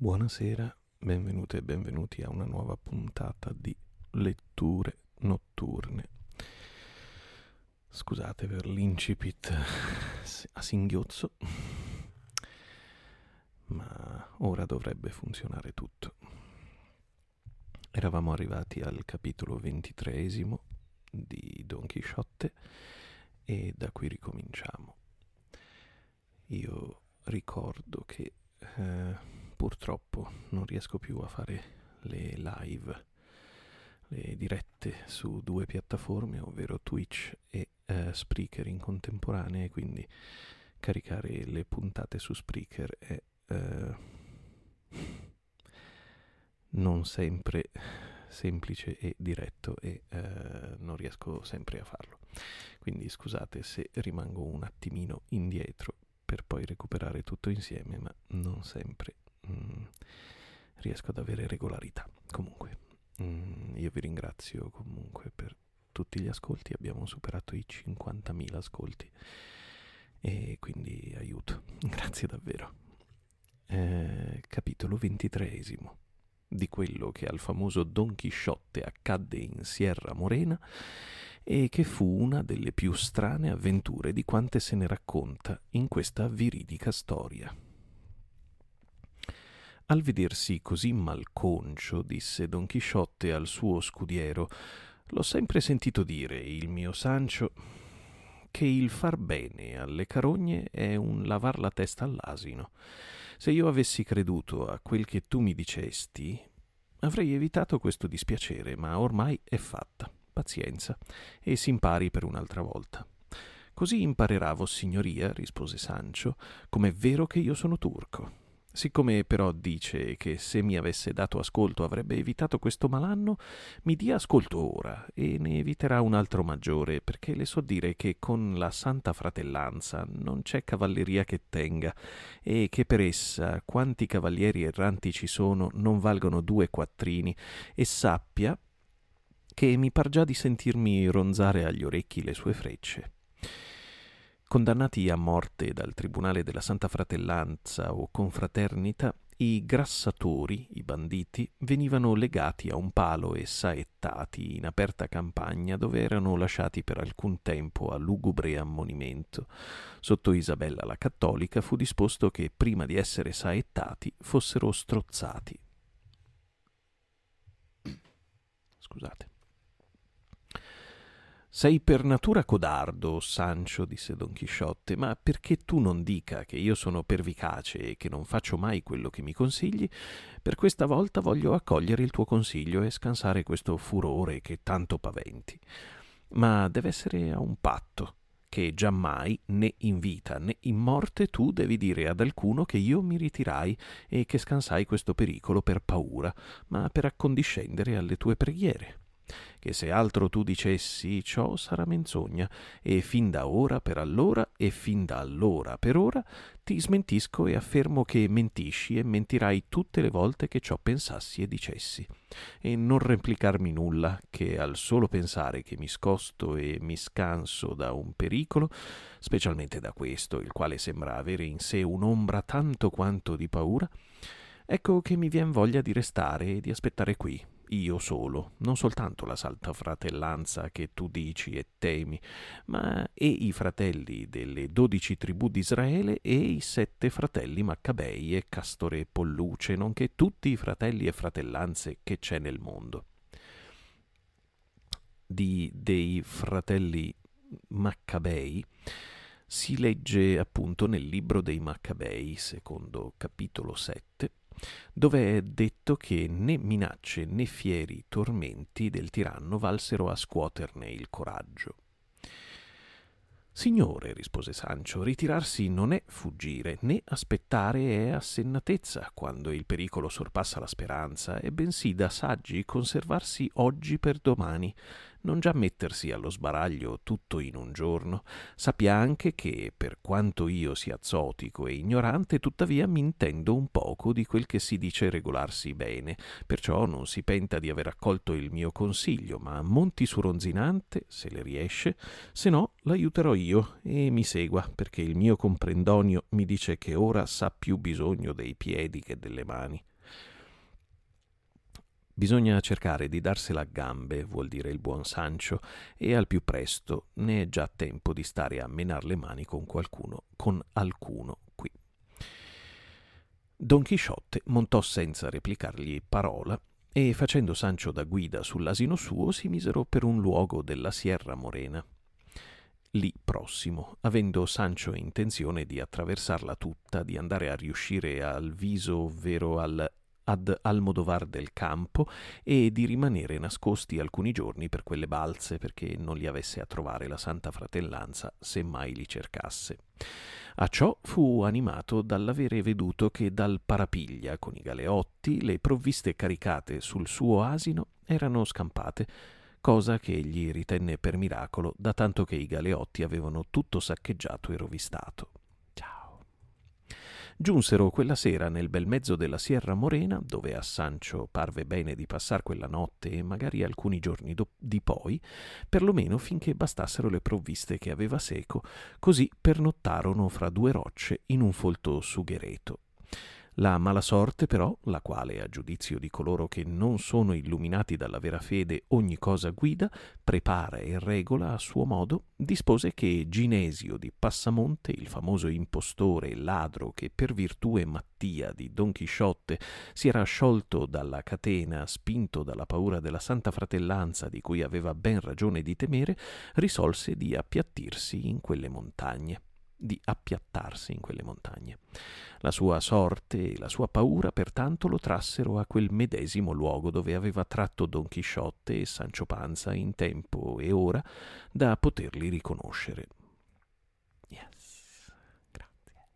Buonasera, benvenute e benvenuti a una nuova puntata di letture notturne. Scusate per l'incipit a singhiozzo, ma ora dovrebbe funzionare tutto. Eravamo arrivati al capitolo ventitreesimo di Don Chisciotte e da qui ricominciamo. Io ricordo che eh, purtroppo non riesco più a fare le live, le dirette su due piattaforme, ovvero Twitch e eh, Spreaker in contemporanea e quindi caricare le puntate su Spreaker è eh, non sempre semplice e diretto e eh, non riesco sempre a farlo. Quindi scusate se rimango un attimino indietro per poi recuperare tutto insieme, ma non sempre mm, riesco ad avere regolarità. Comunque, mm, io vi ringrazio comunque per tutti gli ascolti, abbiamo superato i 50.000 ascolti e quindi aiuto, grazie davvero. Eh, capitolo ventitreesimo di quello che al famoso Don Chisciotte accadde in Sierra Morena e che fu una delle più strane avventure di quante se ne racconta in questa viridica storia. Al vedersi così malconcio, disse Don Chisciotte al suo scudiero, l'ho sempre sentito dire, il mio Sancio, che il far bene alle carogne è un lavar la testa all'asino. Se io avessi creduto a quel che tu mi dicesti, avrei evitato questo dispiacere, ma ormai è fatta. Pazienza, e si impari per un'altra volta. Così imparerà, vossignoria, rispose Sancio, com'è vero che io sono turco. Siccome però dice che se mi avesse dato ascolto avrebbe evitato questo malanno, mi dia ascolto ora e ne eviterà un altro maggiore, perché le so dire che con la santa fratellanza non c'è cavalleria che tenga, e che per essa quanti cavalieri erranti ci sono non valgono due quattrini, e sappia che mi par già di sentirmi ronzare agli orecchi le sue frecce. Condannati a morte dal Tribunale della Santa Fratellanza o Confraternita, i grassatori, i banditi, venivano legati a un palo e saettati in aperta campagna dove erano lasciati per alcun tempo a lugubre ammonimento. Sotto Isabella la cattolica fu disposto che prima di essere saettati fossero strozzati. Scusate. Sei per natura codardo, Sancio, disse Don Chisciotte, ma perché tu non dica che io sono pervicace e che non faccio mai quello che mi consigli, per questa volta voglio accogliere il tuo consiglio e scansare questo furore che tanto paventi. Ma deve essere a un patto, che giammai, né in vita né in morte, tu devi dire ad alcuno che io mi ritirai e che scansai questo pericolo per paura, ma per accondiscendere alle tue preghiere che se altro tu dicessi ciò sarà menzogna, e fin da ora per allora e fin da allora per ora ti smentisco e affermo che mentisci e mentirai tutte le volte che ciò pensassi e dicessi. E non replicarmi nulla, che al solo pensare che mi scosto e mi scanso da un pericolo, specialmente da questo, il quale sembra avere in sé un'ombra tanto quanto di paura, ecco che mi vien voglia di restare e di aspettare qui, io solo, non soltanto la salta fratellanza che tu dici e temi, ma e i fratelli delle dodici tribù d'Israele e i sette fratelli Maccabei e Castore e Polluce, nonché tutti i fratelli e fratellanze che c'è nel mondo. Di dei fratelli Maccabei si legge appunto nel libro dei Maccabei, secondo capitolo 7, dove è detto che né minacce né fieri tormenti del tiranno valsero a scuoterne il coraggio. Signore, rispose Sancio, ritirarsi non è fuggire, né aspettare è assennatezza quando il pericolo sorpassa la speranza, e bensì da saggi conservarsi oggi per domani, non già mettersi allo sbaraglio tutto in un giorno. Sappia anche che, per quanto io sia zotico e ignorante, tuttavia mi intendo un poco di quel che si dice regolarsi bene, perciò non si penta di aver accolto il mio consiglio, ma monti su Ronzinante, se le riesce, se no l'aiuterò io e mi segua, perché il mio comprendonio mi dice che ora sa più bisogno dei piedi che delle mani. Bisogna cercare di darsela a gambe, vuol dire il buon Sancio, e al più presto ne è già tempo di stare a menar le mani con qualcuno, con alcuno qui. Don Chisciotte montò senza replicargli parola e facendo Sancio da guida sull'asino suo si misero per un luogo della Sierra Morena. Lì prossimo, avendo Sancio intenzione di attraversarla tutta, di andare a riuscire al viso, ovvero al ad Almodovar del Campo e di rimanere nascosti alcuni giorni per quelle balze perché non li avesse a trovare la Santa Fratellanza se mai li cercasse. A ciò fu animato dall'avere veduto che dal Parapiglia con i galeotti le provviste caricate sul suo asino erano scampate, cosa che egli ritenne per miracolo, da tanto che i galeotti avevano tutto saccheggiato e rovistato. Giunsero quella sera nel bel mezzo della Sierra Morena, dove a Sancio parve bene di passar quella notte e magari alcuni giorni do- di poi, perlomeno finché bastassero le provviste che aveva seco, così pernottarono fra due rocce in un folto sughereto. La mala sorte, però, la quale, a giudizio di coloro che non sono illuminati dalla vera fede, ogni cosa guida, prepara e regola a suo modo, dispose che Ginesio di Passamonte, il famoso impostore e ladro che per virtù e mattia di Don Chisciotte si era sciolto dalla catena, spinto dalla paura della Santa Fratellanza di cui aveva ben ragione di temere, risolse di appiattirsi in quelle montagne di appiattarsi in quelle montagne. La sua sorte e la sua paura pertanto lo trassero a quel medesimo luogo dove aveva tratto Don Chisciotte e Sancio Panza in tempo e ora da poterli riconoscere. Yes. Grazie.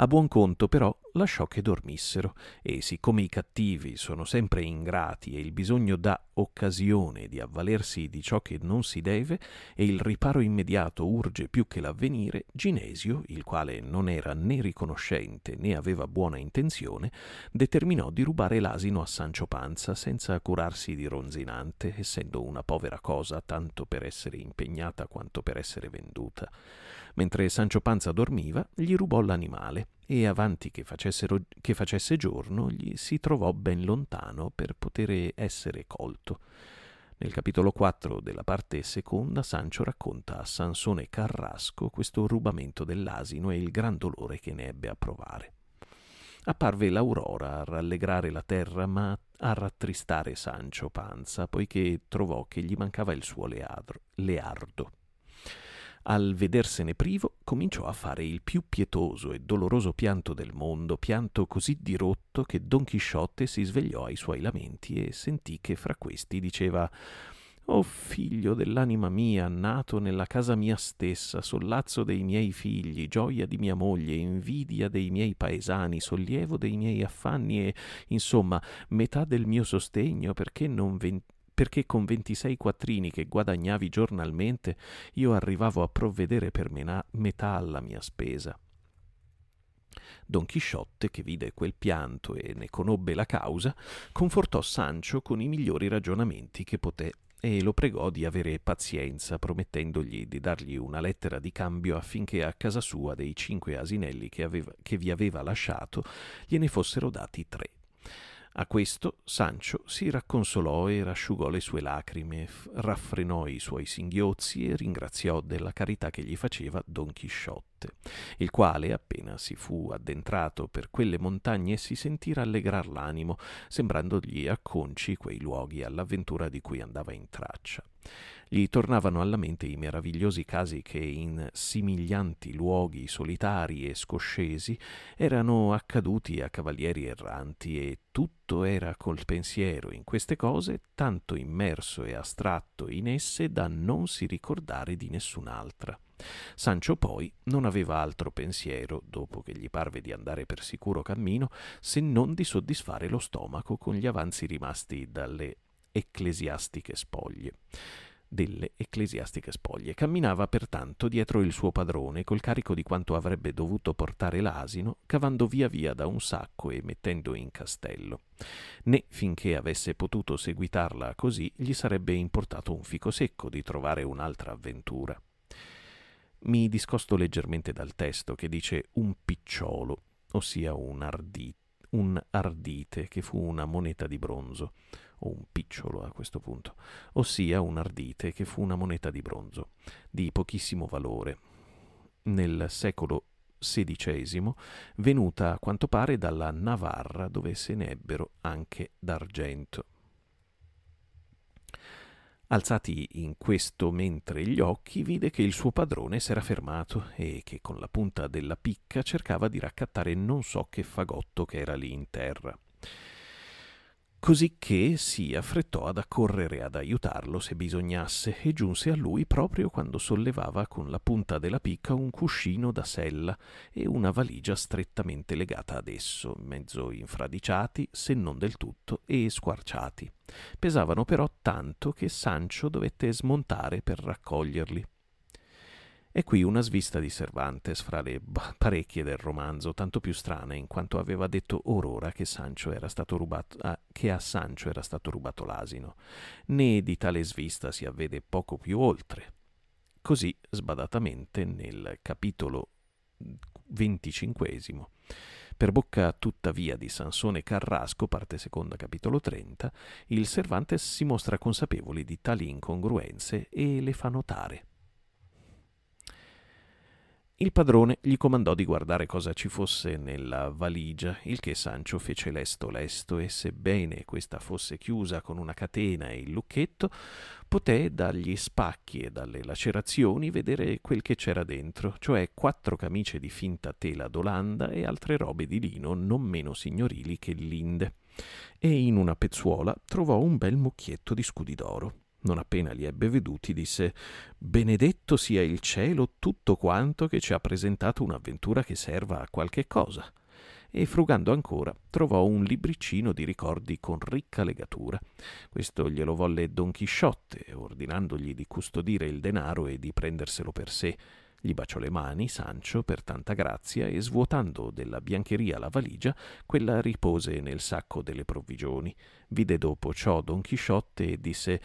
A buon conto, però, lasciò che dormissero, e siccome i cattivi sono sempre ingrati e il bisogno dà occasione di avvalersi di ciò che non si deve, e il riparo immediato urge più che l'avvenire, Ginesio, il quale non era né riconoscente né aveva buona intenzione, determinò di rubare l'asino a Sancio Panza senza curarsi di Ronzinante, essendo una povera cosa tanto per essere impegnata quanto per essere venduta. Mentre Sancio Panza dormiva, gli rubò l'animale e avanti che, che facesse giorno gli si trovò ben lontano per poter essere colto. Nel capitolo 4 della parte seconda Sancio racconta a Sansone Carrasco questo rubamento dell'asino e il gran dolore che ne ebbe a provare. Apparve l'aurora a rallegrare la terra, ma a rattristare Sancio Panza, poiché trovò che gli mancava il suo leadro, leardo. Al vedersene privo, cominciò a fare il più pietoso e doloroso pianto del mondo, pianto così dirotto che Don Chisciotte si svegliò ai suoi lamenti e sentì che fra questi diceva O figlio dell'anima mia, nato nella casa mia stessa, sollazzo dei miei figli, gioia di mia moglie, invidia dei miei paesani, sollievo dei miei affanni e, insomma, metà del mio sostegno, perché non ven- perché con 26 quattrini che guadagnavi giornalmente io arrivavo a provvedere per mena- metà alla mia spesa. Don Chisciotte, che vide quel pianto e ne conobbe la causa, confortò Sancio con i migliori ragionamenti che poté e lo pregò di avere pazienza, promettendogli di dargli una lettera di cambio affinché a casa sua dei cinque asinelli che, aveva, che vi aveva lasciato gliene fossero dati tre. A questo Sancio si racconsolò e rasciugò le sue lacrime, raffrenò i suoi singhiozzi e ringraziò della carità che gli faceva Don Chisciotte, il quale, appena si fu addentrato per quelle montagne, si sentì rallegrar l'animo, sembrandogli acconci quei luoghi all'avventura di cui andava in traccia gli tornavano alla mente i meravigliosi casi che in simiglianti luoghi solitari e scoscesi erano accaduti a cavalieri erranti e tutto era col pensiero in queste cose tanto immerso e astratto in esse da non si ricordare di nessun'altra. Sancio poi non aveva altro pensiero, dopo che gli parve di andare per sicuro cammino, se non di soddisfare lo stomaco con gli avanzi rimasti dalle ecclesiastiche spoglie delle ecclesiastiche spoglie. Camminava pertanto dietro il suo padrone col carico di quanto avrebbe dovuto portare l'asino, cavando via via da un sacco e mettendo in castello. Né finché avesse potuto seguitarla così gli sarebbe importato un fico secco di trovare un'altra avventura. Mi discosto leggermente dal testo che dice un picciolo, ossia un ardite, un ardite che fu una moneta di bronzo o un picciolo a questo punto, ossia un ardite che fu una moneta di bronzo, di pochissimo valore. Nel secolo XVI, venuta a quanto pare dalla Navarra, dove se ne ebbero anche d'argento. Alzati in questo mentre gli occhi, vide che il suo padrone s'era fermato e che con la punta della picca cercava di raccattare non so che fagotto che era lì in terra così che si affrettò ad accorrere ad aiutarlo se bisognasse e giunse a lui proprio quando sollevava con la punta della picca un cuscino da sella e una valigia strettamente legata ad esso, mezzo infradiciati, se non del tutto, e squarciati. Pesavano però tanto che Sancho dovette smontare per raccoglierli. E qui una svista di Cervantes fra le parecchie del romanzo, tanto più strana in quanto aveva detto orora che, rubato, ah, che a Sancho era stato rubato l'asino. Né di tale svista si avvede poco più oltre. Così, sbadatamente, nel capitolo venticinquesimo, per bocca tuttavia di Sansone Carrasco, parte seconda, capitolo 30, il Cervantes si mostra consapevole di tali incongruenze e le fa notare. Il padrone gli comandò di guardare cosa ci fosse nella valigia, il che Sancio fece lesto lesto e sebbene questa fosse chiusa con una catena e il lucchetto, poté dagli spacchi e dalle lacerazioni vedere quel che c'era dentro, cioè quattro camicie di finta tela d'Olanda e altre robe di lino non meno signorili che linde. E in una pezzuola trovò un bel mucchietto di scudi d'oro. Non appena li ebbe veduti, disse Benedetto sia il cielo tutto quanto che ci ha presentato un'avventura che serva a qualche cosa. E frugando ancora, trovò un libricino di ricordi con ricca legatura. Questo glielo volle Don Chisciotte, ordinandogli di custodire il denaro e di prenderselo per sé. Gli baciò le mani Sancio per tanta grazia e svuotando della biancheria la valigia, quella ripose nel sacco delle provvigioni. Vide dopo ciò Don Chisciotte e disse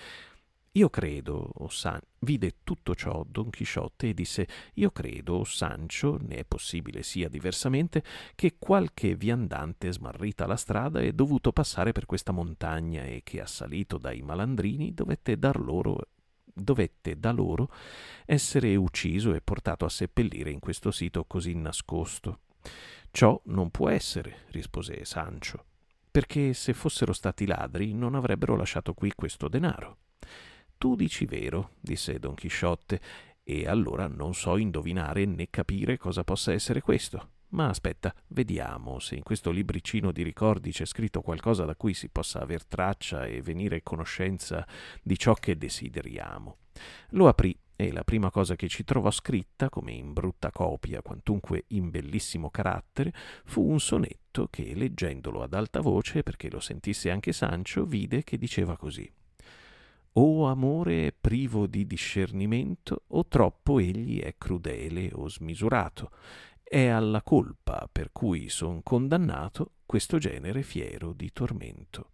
io credo, o San... vide tutto ciò Don Chisciotte e disse Io credo, o Sancio, ne è possibile sia diversamente, che qualche viandante smarrita la strada è dovuto passare per questa montagna e che assalito dai malandrini dovette dar loro dovette da loro essere ucciso e portato a seppellire in questo sito così nascosto. Ciò non può essere, rispose Sancio, perché se fossero stati ladri non avrebbero lasciato qui questo denaro. Tu dici vero, disse Don Chisciotte, e allora non so indovinare né capire cosa possa essere questo. Ma aspetta, vediamo se in questo libricino di ricordi c'è scritto qualcosa da cui si possa aver traccia e venire a conoscenza di ciò che desideriamo. Lo aprì e la prima cosa che ci trovò scritta, come in brutta copia, quantunque in bellissimo carattere, fu un sonetto che, leggendolo ad alta voce, perché lo sentisse anche Sancio, vide che diceva così o amore è privo di discernimento, o troppo egli è crudele o smisurato. È alla colpa per cui son condannato questo genere fiero di tormento.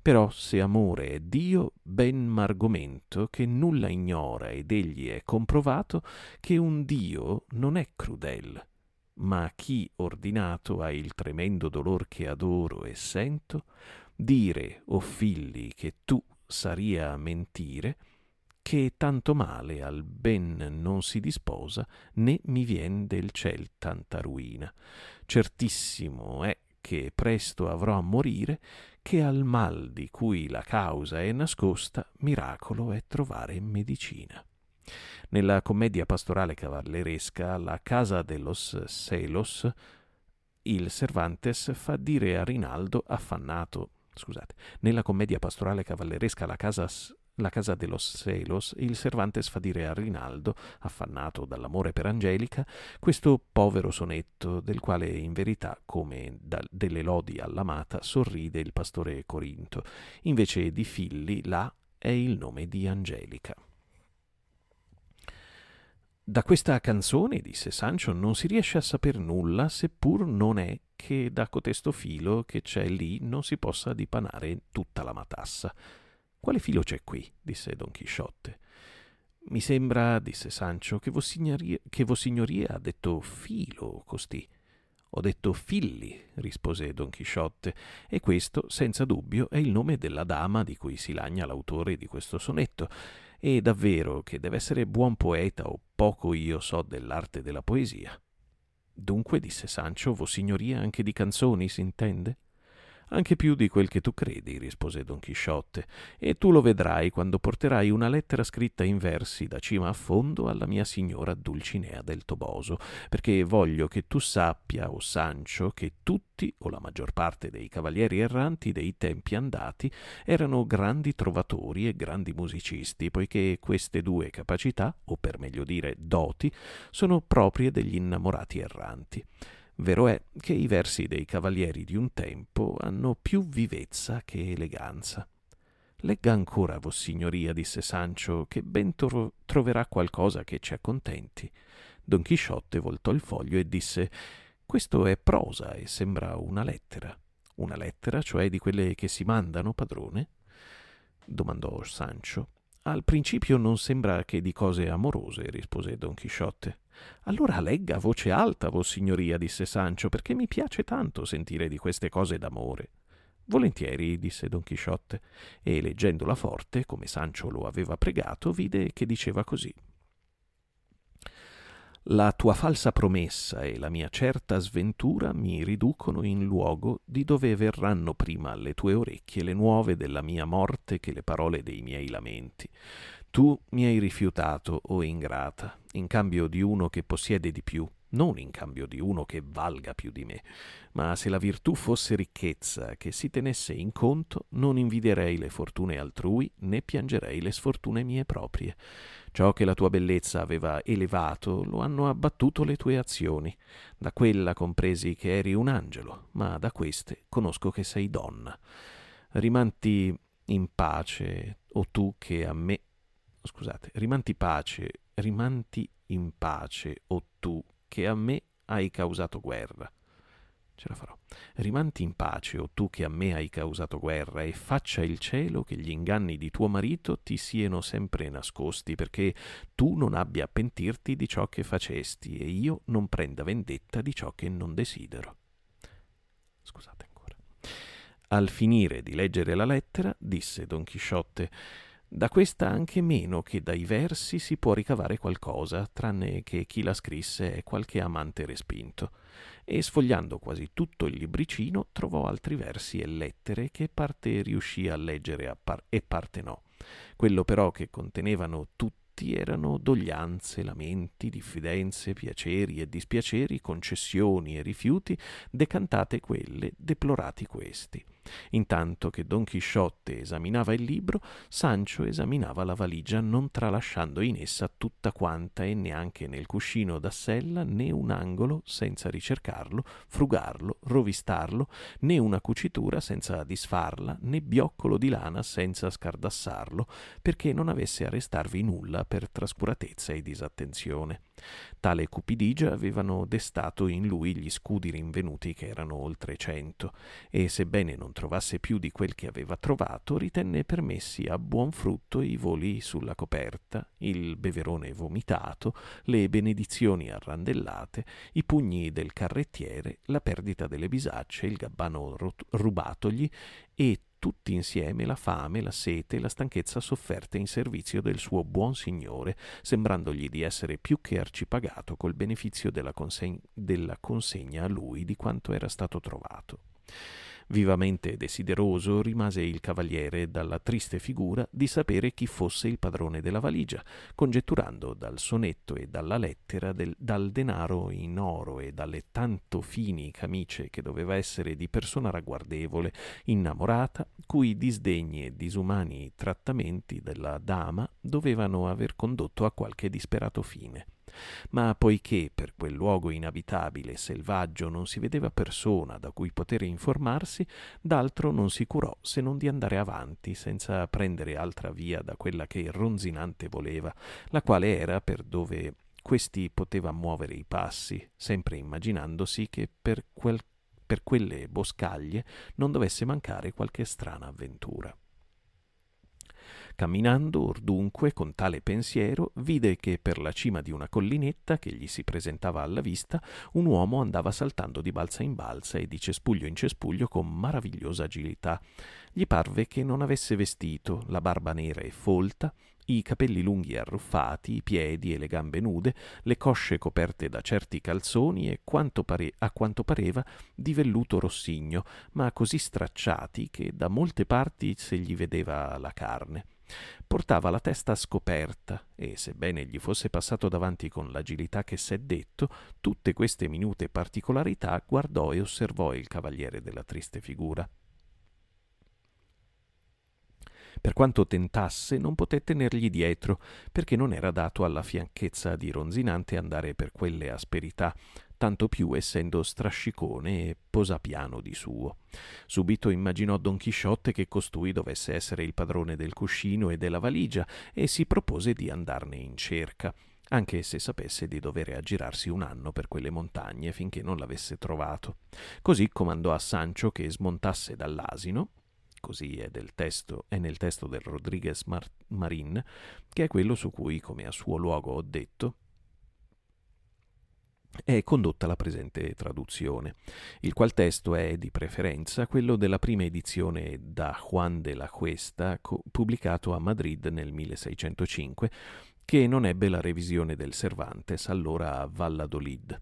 Però se amore è Dio, ben m'argomento che nulla ignora ed egli è comprovato che un Dio non è crudel, ma chi ordinato ha il tremendo dolor che adoro e sento, dire, o figli, che tu saria mentire, che tanto male al ben non si disposa, né mi vien del ciel tanta ruina. Certissimo è che presto avrò a morire, che al mal di cui la causa è nascosta, miracolo è trovare medicina. Nella commedia pastorale cavalleresca La casa de los celos, il Cervantes fa dire a Rinaldo, affannato scusate, nella commedia pastorale cavalleresca La casa la casa de los Celos, il Cervantes fa dire a Rinaldo, affannato dall'amore per Angelica, questo povero sonetto del quale in verità, come da, delle lodi all'amata, sorride il pastore Corinto. Invece di Filli, là è il nome di Angelica. Da questa canzone, disse Sancho, non si riesce a saper nulla, seppur non è che da cotesto filo che c'è lì non si possa dipanare tutta la matassa. Quale filo c'è qui? disse Don Chisciotte. Mi sembra, disse Sancho, che Vossignoria, che Vossignoria ha detto filo costì. Ho detto filli, rispose Don Chisciotte, e questo, senza dubbio, è il nome della dama di cui si lagna l'autore di questo sonetto, e davvero che deve essere buon poeta o poco io so dell'arte della poesia. Dunque, disse Sancho, Vossignoria anche di canzoni s'intende? Anche più di quel che tu credi, rispose Don Chisciotte, e tu lo vedrai quando porterai una lettera scritta in versi da cima a fondo alla mia signora Dulcinea del Toboso, perché voglio che tu sappia, o oh Sancio, che tutti, o la maggior parte dei cavalieri erranti dei tempi andati, erano grandi trovatori e grandi musicisti, poiché queste due capacità, o per meglio dire doti, sono proprie degli innamorati erranti. Vero è che i versi dei cavalieri di un tempo hanno più vivezza che eleganza. Legga ancora, Vossignoria, disse Sancio, che ben tro- troverà qualcosa che ci accontenti. Don Chisciotte voltò il foglio e disse Questo è prosa e sembra una lettera. Una lettera, cioè di quelle che si mandano, padrone? domandò Sancio. Al principio non sembra che di cose amorose, rispose Don Chisciotte. Allora legga a voce alta, vossignoria, disse Sancio, perché mi piace tanto sentire di queste cose d'amore. Volentieri, disse Don Chisciotte, e leggendola forte, come Sancio lo aveva pregato, vide che diceva così. La tua falsa promessa e la mia certa sventura mi riducono in luogo di dove verranno prima alle tue orecchie le nuove della mia morte che le parole dei miei lamenti. Tu mi hai rifiutato, o oh ingrata, in cambio di uno che possiede di più, non in cambio di uno che valga più di me. Ma se la virtù fosse ricchezza che si tenesse in conto, non invidierei le fortune altrui, né piangerei le sfortune mie proprie. Ciò che la tua bellezza aveva elevato lo hanno abbattuto le tue azioni. Da quella compresi che eri un angelo, ma da queste conosco che sei donna. Rimanti in pace, o tu che a me scusate, rimanti pace, rimanti in pace, o tu, che a me hai causato guerra. Ce la farò. Rimanti in pace, o tu che a me hai causato guerra, e faccia il cielo che gli inganni di tuo marito ti siano sempre nascosti, perché tu non abbia a pentirti di ciò che facesti, e io non prenda vendetta di ciò che non desidero. Scusate ancora. Al finire di leggere la lettera, disse Don Chisciotte, da questa anche meno che dai versi si può ricavare qualcosa, tranne che chi la scrisse è qualche amante respinto. E sfogliando quasi tutto il libricino trovò altri versi e lettere che parte riuscì a leggere a par- e parte no. Quello però che contenevano tutti erano doglianze, lamenti, diffidenze, piaceri e dispiaceri, concessioni e rifiuti, decantate quelle, deplorati questi. Intanto che Don Chisciotte esaminava il libro, Sancho esaminava la valigia non tralasciando in essa tutta quanta e neanche nel cuscino da sella né un angolo senza ricercarlo, frugarlo, rovistarlo, né una cucitura senza disfarla, né bioccolo di lana senza scardassarlo, perché non avesse a restarvi nulla per trascuratezza e disattenzione. Tale cupidigia avevano destato in lui gli scudi rinvenuti che erano oltre cento, e sebbene non trovasse più di quel che aveva trovato, ritenne permessi a buon frutto i voli sulla coperta, il beverone vomitato, le benedizioni arrandellate, i pugni del carrettiere, la perdita delle bisacce, il gabbano rubatogli e tutti insieme la fame, la sete e la stanchezza sofferte in servizio del suo buon signore, sembrandogli di essere più che arcipagato col beneficio della, conseg- della consegna a lui di quanto era stato trovato. Vivamente desideroso rimase il cavaliere dalla triste figura di sapere chi fosse il padrone della valigia, congetturando dal sonetto e dalla lettera del, dal denaro in oro e dalle tanto fini camicie che doveva essere di persona ragguardevole, innamorata, cui disdegni e disumani trattamenti della dama dovevano aver condotto a qualche disperato fine ma poiché per quel luogo inabitabile e selvaggio non si vedeva persona da cui poter informarsi, d'altro non si curò se non di andare avanti senza prendere altra via da quella che il ronzinante voleva, la quale era per dove questi poteva muovere i passi, sempre immaginandosi che per, quel, per quelle boscaglie non dovesse mancare qualche strana avventura. Camminando or dunque con tale pensiero, vide che per la cima di una collinetta che gli si presentava alla vista, un uomo andava saltando di balza in balza e di cespuglio in cespuglio con maravigliosa agilità. Gli parve che non avesse vestito, la barba nera e folta, i capelli lunghi e arruffati, i piedi e le gambe nude, le cosce coperte da certi calzoni e quanto pare- a quanto pareva di velluto rossigno, ma così stracciati che da molte parti se gli vedeva la carne. Portava la testa scoperta e, sebbene gli fosse passato davanti con l'agilità che s'è detto, tutte queste minute particolarità guardò e osservò il cavaliere della triste figura. Per quanto tentasse, non poté tenergli dietro, perché non era dato alla fianchezza di Ronzinante andare per quelle asperità, tanto più essendo strascicone e posapiano di suo. Subito immaginò Don Chisciotte che costui dovesse essere il padrone del cuscino e della valigia e si propose di andarne in cerca anche se sapesse di dovere aggirarsi un anno per quelle montagne finché non l'avesse trovato. Così comandò a Sancho che smontasse dall'asino, così è, testo, è nel testo del Rodriguez Mar- Marin, che è quello su cui, come a suo luogo ho detto, è condotta la presente traduzione, il qual testo è di preferenza quello della prima edizione da Juan de la Cuesta, pubblicato a Madrid nel 1605, che non ebbe la revisione del Cervantes, allora a Valladolid,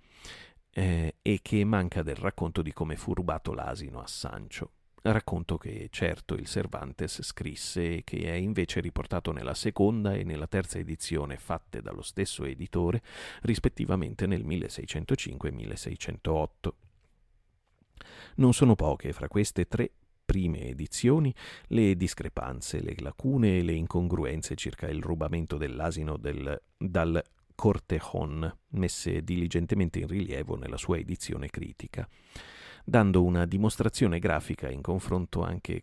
eh, e che manca del racconto di come fu rubato l'asino a Sancho racconto che certo il Cervantes scrisse e che è invece riportato nella seconda e nella terza edizione fatte dallo stesso editore, rispettivamente nel 1605 e 1608. Non sono poche fra queste tre prime edizioni le discrepanze, le lacune e le incongruenze circa il rubamento dell'asino del, dal Cortejon, messe diligentemente in rilievo nella sua edizione critica dando una dimostrazione grafica in confronto anche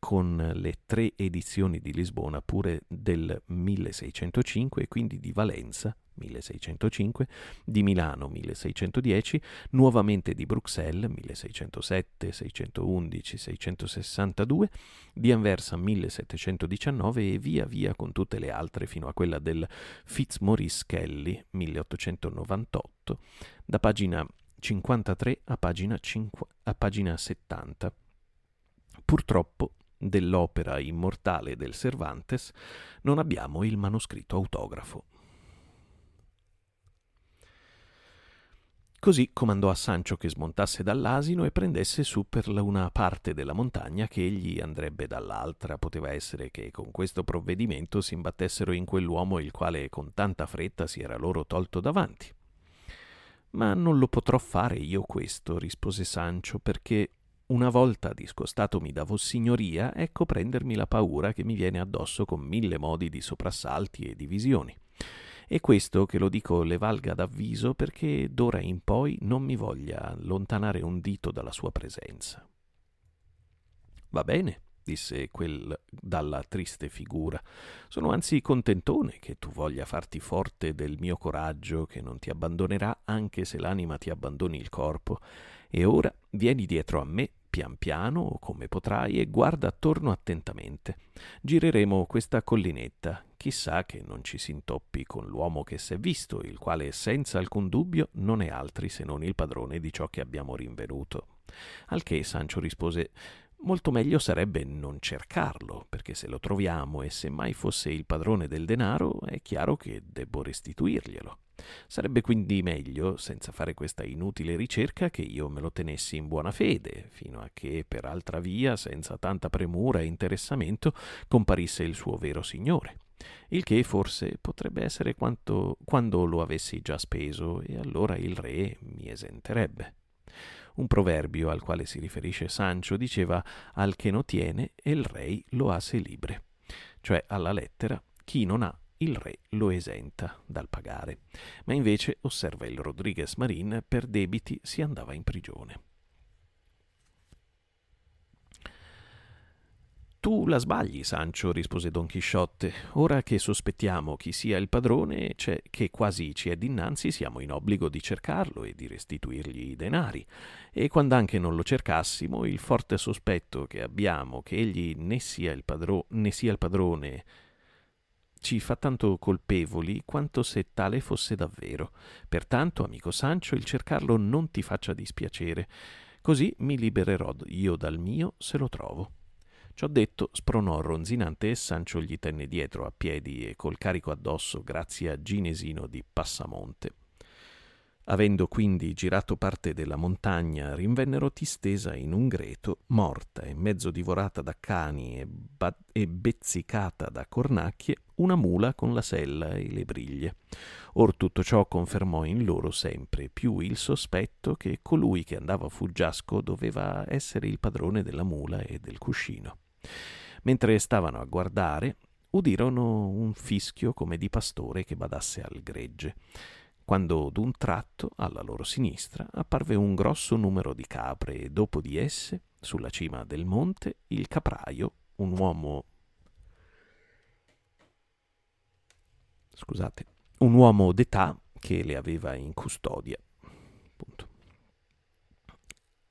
con le tre edizioni di Lisbona pure del 1605 e quindi di Valenza 1605, di Milano 1610, nuovamente di Bruxelles 1607, 611, 662, di Anversa 1719 e via via con tutte le altre fino a quella del Fitzmaurice Kelly 1898, da pagina 53 a pagina, 5, a pagina 70. Purtroppo dell'opera immortale del Cervantes non abbiamo il manoscritto autografo. Così comandò a Sancho che smontasse dall'asino e prendesse su per una parte della montagna che egli andrebbe dall'altra. Poteva essere che con questo provvedimento si imbattessero in quell'uomo il quale con tanta fretta si era loro tolto davanti. Ma non lo potrò fare io questo, rispose Sancio, perché una volta discostatomi da vossignoria, ecco prendermi la paura che mi viene addosso con mille modi di soprassalti e divisioni. E questo che lo dico le valga d'avviso perché d'ora in poi non mi voglia allontanare un dito dalla sua presenza. Va bene, disse quel dalla triste figura. Sono anzi contentone che tu voglia farti forte del mio coraggio che non ti abbandonerà anche se l'anima ti abbandoni il corpo. E ora vieni dietro a me pian piano come potrai e guarda attorno attentamente. Gireremo questa collinetta, chissà che non ci si intoppi con l'uomo che s'è visto, il quale senza alcun dubbio non è altri se non il padrone di ciò che abbiamo rinvenuto. Al che Sancio rispose molto meglio sarebbe non cercarlo, perché se lo troviamo e se mai fosse il padrone del denaro, è chiaro che debbo restituirglielo. Sarebbe quindi meglio, senza fare questa inutile ricerca, che io me lo tenessi in buona fede, fino a che per altra via, senza tanta premura e interessamento, comparisse il suo vero signore. Il che forse potrebbe essere quanto, quando lo avessi già speso, e allora il re mi esenterebbe. Un proverbio al quale si riferisce Sancho diceva al che no tiene il re lo hace libre, cioè alla lettera chi non ha il re lo esenta dal pagare, ma invece, osserva il Rodriguez Marin, per debiti si andava in prigione. Tu la sbagli, Sancho, rispose Don Chisciotte. Ora che sospettiamo chi sia il padrone, c'è che quasi ci è dinanzi, siamo in obbligo di cercarlo e di restituirgli i denari. E quando anche non lo cercassimo, il forte sospetto che abbiamo che egli né sia il, padro- né sia il padrone ci fa tanto colpevoli quanto se tale fosse davvero. Pertanto, amico Sancho, il cercarlo non ti faccia dispiacere. Così mi libererò io dal mio se lo trovo. Ciò detto, spronò ronzinante e Sancio gli tenne dietro a piedi e col carico addosso grazie a Ginesino di Passamonte. Avendo quindi girato parte della montagna, rinvennero distesa in un greto, morta e mezzo divorata da cani e, ba- e bezzicata da cornacchie, una mula con la sella e le briglie. Or tutto ciò confermò in loro sempre più il sospetto che colui che andava fuggiasco doveva essere il padrone della mula e del cuscino. Mentre stavano a guardare, udirono un fischio come di pastore che badasse al gregge quando d'un tratto, alla loro sinistra, apparve un grosso numero di capre e dopo di esse, sulla cima del monte, il capraio, un uomo... scusate, un uomo d'età che le aveva in custodia.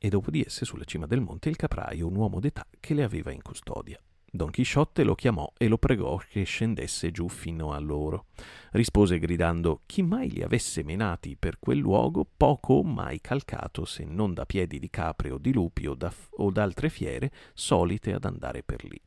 E dopo di esse, sulla cima del monte, il capraio, un uomo d'età che le aveva in custodia. Don Chisciotte lo chiamò e lo pregò che scendesse giù fino a loro. Rispose gridando chi mai li avesse menati per quel luogo poco o mai calcato se non da piedi di capre o di lupi o, da, o d'altre fiere solite ad andare per lì.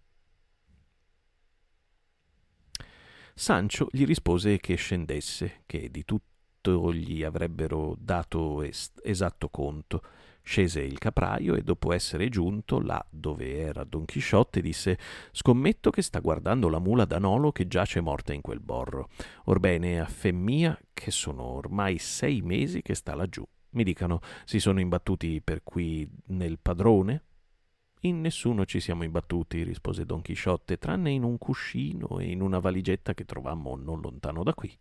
Sancio gli rispose che scendesse, che di tutto gli avrebbero dato est- esatto conto, Scese il capraio e dopo essere giunto là dove era Don Chisciotte disse Scommetto che sta guardando la mula da Nolo che giace morta in quel borro. Orbene, a fe mia, che sono ormai sei mesi che sta laggiù. Mi dicano, si sono imbattuti per qui nel padrone? In nessuno ci siamo imbattuti, rispose Don Chisciotte, tranne in un cuscino e in una valigetta che trovammo non lontano da qui.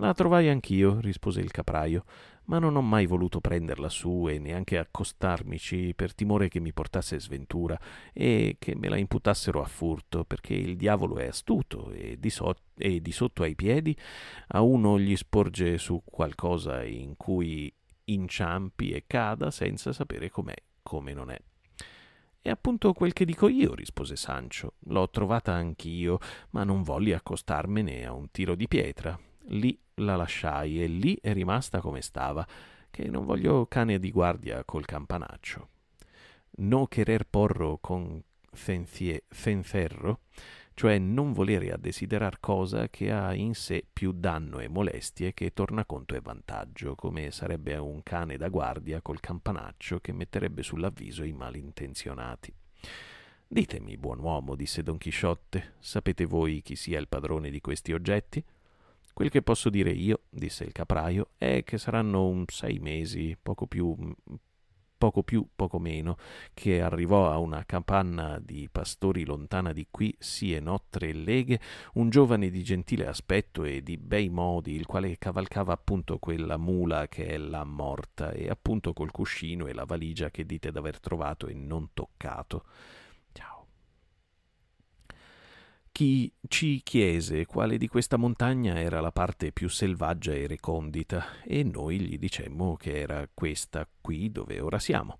La trovai anch'io, rispose il capraio, ma non ho mai voluto prenderla su e neanche accostarmici per timore che mi portasse sventura e che me la imputassero a furto, perché il diavolo è astuto e di, so- e di sotto ai piedi a uno gli sporge su qualcosa in cui inciampi e cada senza sapere com'è, come non è. È appunto quel che dico io, rispose Sancio. L'ho trovata anch'io, ma non volli accostarmene a un tiro di pietra. Lì la lasciai e lì è rimasta come stava, che non voglio cane di guardia col campanaccio. No querer porro con fenzie, fenferro, cioè non volere a desiderar cosa che ha in sé più danno e molestie che tornaconto e vantaggio, come sarebbe un cane da guardia col campanaccio che metterebbe sull'avviso i malintenzionati. Ditemi, buon uomo, disse Don Chisciotte, sapete voi chi sia il padrone di questi oggetti? Quel che posso dire io, disse il capraio, è che saranno sei mesi, poco più, poco più, poco meno, che arrivò a una capanna di pastori lontana di qui, sì e no tre leghe, un giovane di gentile aspetto e di bei modi, il quale cavalcava appunto quella mula che è la morta, e appunto col cuscino e la valigia che dite d'aver trovato e non toccato. Chi ci chiese quale di questa montagna era la parte più selvaggia e recondita, e noi gli dicemmo che era questa qui dove ora siamo.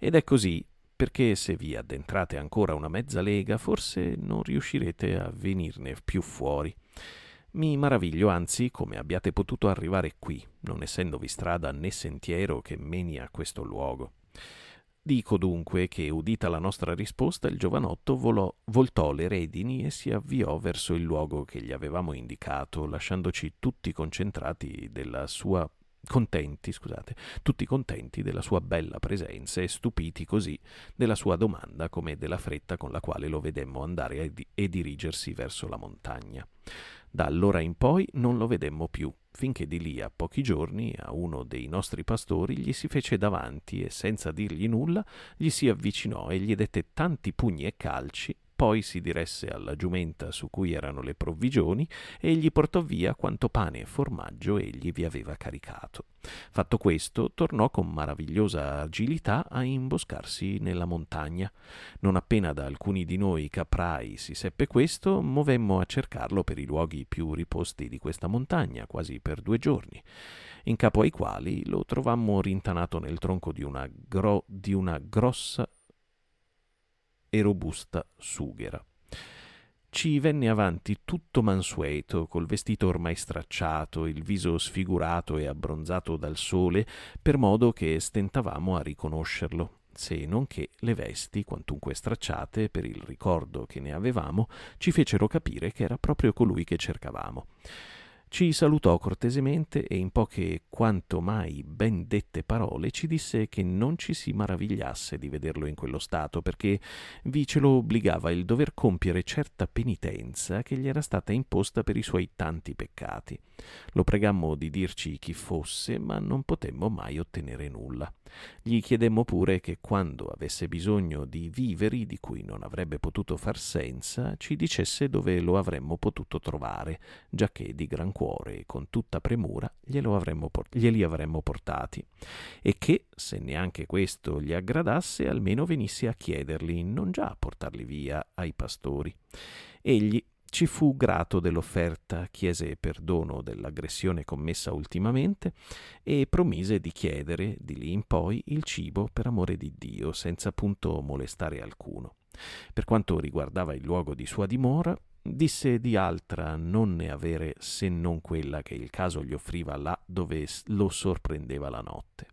Ed è così, perché se vi addentrate ancora una mezza lega, forse non riuscirete a venirne più fuori. Mi maraviglio anzi come abbiate potuto arrivare qui, non essendovi strada né sentiero che meni a questo luogo. Dico dunque che, udita la nostra risposta, il giovanotto volò, voltò le redini e si avviò verso il luogo che gli avevamo indicato, lasciandoci tutti concentrati della sua contenti, scusate, tutti contenti della sua bella presenza e stupiti così della sua domanda come della fretta con la quale lo vedemmo andare e, e dirigersi verso la montagna. Da allora in poi non lo vedemmo più, finché di lì a pochi giorni a uno dei nostri pastori gli si fece davanti e senza dirgli nulla gli si avvicinò e gli dette tanti pugni e calci poi si diresse alla giumenta su cui erano le provvigioni e gli portò via quanto pane e formaggio egli vi aveva caricato. Fatto questo, tornò con maravigliosa agilità a imboscarsi nella montagna. Non appena da alcuni di noi caprai si seppe questo, movemmo a cercarlo per i luoghi più riposti di questa montagna, quasi per due giorni in capo ai quali lo trovammo rintanato nel tronco di una, gro- di una grossa e robusta sughera. Ci venne avanti tutto mansueto, col vestito ormai stracciato, il viso sfigurato e abbronzato dal sole, per modo che stentavamo a riconoscerlo, se non che le vesti, quantunque stracciate, per il ricordo che ne avevamo, ci fecero capire che era proprio colui che cercavamo. Ci salutò cortesemente e in poche quanto mai ben dette parole ci disse che non ci si maravigliasse di vederlo in quello stato, perché vi ce lo obbligava il dover compiere certa penitenza che gli era stata imposta per i suoi tanti peccati. Lo pregammo di dirci chi fosse, ma non potemmo mai ottenere nulla. Gli chiedemmo pure che quando avesse bisogno di viveri di cui non avrebbe potuto far senza, ci dicesse dove lo avremmo potuto trovare, giacché di gran cuore e con tutta premura avremmo glieli avremmo portati, e che, se neanche questo gli aggradasse, almeno venisse a chiederli, non già a portarli via ai pastori. Egli ci fu grato dell'offerta, chiese perdono dell'aggressione commessa ultimamente e promise di chiedere di lì in poi il cibo per amore di Dio, senza appunto molestare alcuno. Per quanto riguardava il luogo di sua dimora, disse di altra non ne avere se non quella che il caso gli offriva là dove lo sorprendeva la notte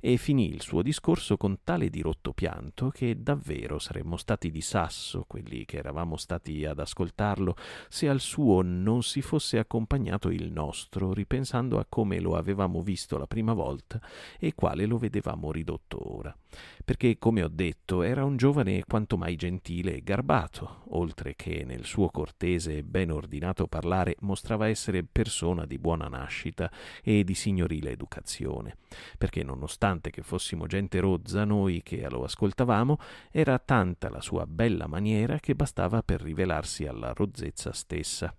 e finì il suo discorso con tale dirotto pianto che davvero saremmo stati di sasso quelli che eravamo stati ad ascoltarlo se al suo non si fosse accompagnato il nostro, ripensando a come lo avevamo visto la prima volta e quale lo vedevamo ridotto ora. Perché, come ho detto, era un giovane quanto mai gentile e garbato, oltre che nel suo cortese e ben ordinato parlare mostrava essere persona di buona nascita e di signorile educazione, perché nonostante nonostante che fossimo gente rozza, noi che lo ascoltavamo, era tanta la sua bella maniera che bastava per rivelarsi alla rozzezza stessa.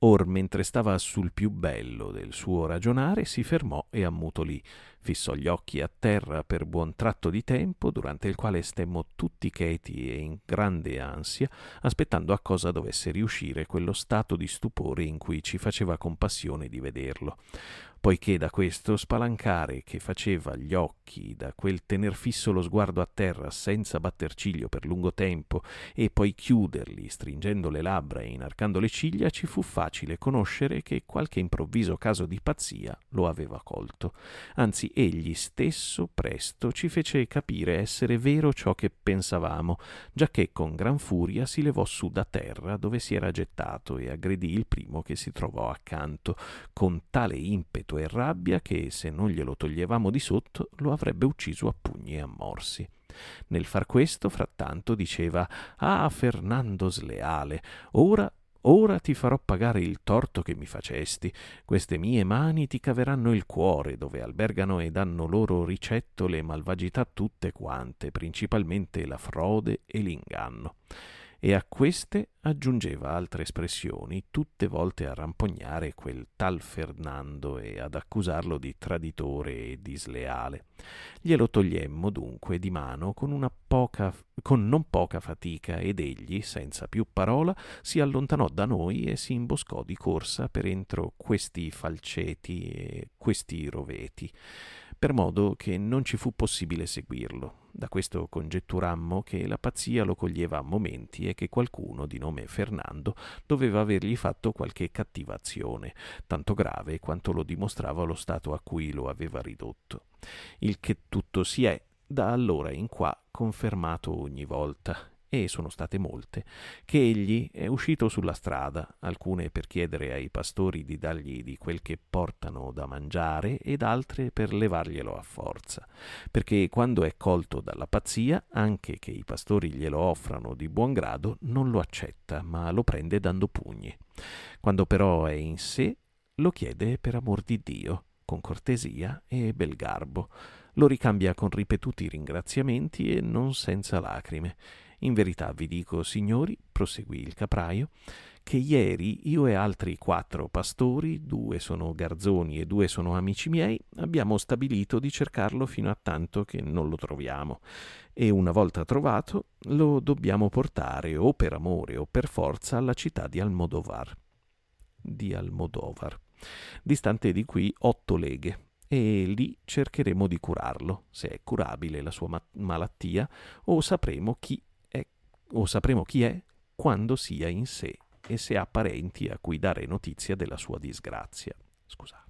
Or, mentre stava sul più bello del suo ragionare, si fermò e ammutolì, fissò gli occhi a terra per buon tratto di tempo, durante il quale stemmo tutti cheti e in grande ansia, aspettando a cosa dovesse riuscire quello stato di stupore in cui ci faceva compassione di vederlo poiché da questo spalancare che faceva gli occhi, da quel tener fisso lo sguardo a terra senza batter ciglio per lungo tempo e poi chiuderli stringendo le labbra e inarcando le ciglia, ci fu facile conoscere che qualche improvviso caso di pazzia lo aveva colto. Anzi, egli stesso presto ci fece capire essere vero ciò che pensavamo, giacché con gran furia si levò su da terra dove si era gettato e aggredì il primo che si trovò accanto, con tale impeto impeto e rabbia che, se non glielo toglievamo di sotto, lo avrebbe ucciso a pugni e a morsi. Nel far questo, frattanto, diceva Ah, Fernando sleale, ora Ora ti farò pagare il torto che mi facesti. Queste mie mani ti caveranno il cuore, dove albergano e danno loro ricetto le malvagità tutte quante, principalmente la frode e l'inganno e a queste aggiungeva altre espressioni, tutte volte a rampognare quel tal Fernando e ad accusarlo di traditore e di sleale. Glielo togliemmo dunque di mano con, poca, con non poca fatica ed egli, senza più parola, si allontanò da noi e si imboscò di corsa per entro questi falceti e questi roveti per modo che non ci fu possibile seguirlo. Da questo congetturammo che la pazzia lo coglieva a momenti e che qualcuno di nome Fernando doveva avergli fatto qualche cattiva azione, tanto grave quanto lo dimostrava lo stato a cui lo aveva ridotto. Il che tutto si è da allora in qua confermato ogni volta, e sono state molte, che egli è uscito sulla strada, alcune per chiedere ai pastori di dargli di quel che portano da mangiare ed altre per levarglielo a forza, perché quando è colto dalla pazzia, anche che i pastori glielo offrano di buon grado, non lo accetta, ma lo prende dando pugni. Quando però è in sé, lo chiede per amor di Dio, con cortesia e bel garbo, lo ricambia con ripetuti ringraziamenti e non senza lacrime. In verità vi dico, signori, proseguì il capraio, che ieri io e altri quattro pastori, due sono garzoni e due sono amici miei, abbiamo stabilito di cercarlo fino a tanto che non lo troviamo, e una volta trovato lo dobbiamo portare o per amore o per forza alla città di Almodovar. Di Almodovar, distante di qui otto leghe, e lì cercheremo di curarlo, se è curabile la sua ma- malattia, o sapremo chi o sapremo chi è quando sia in sé e se ha parenti a cui dare notizia della sua disgrazia. Scusate.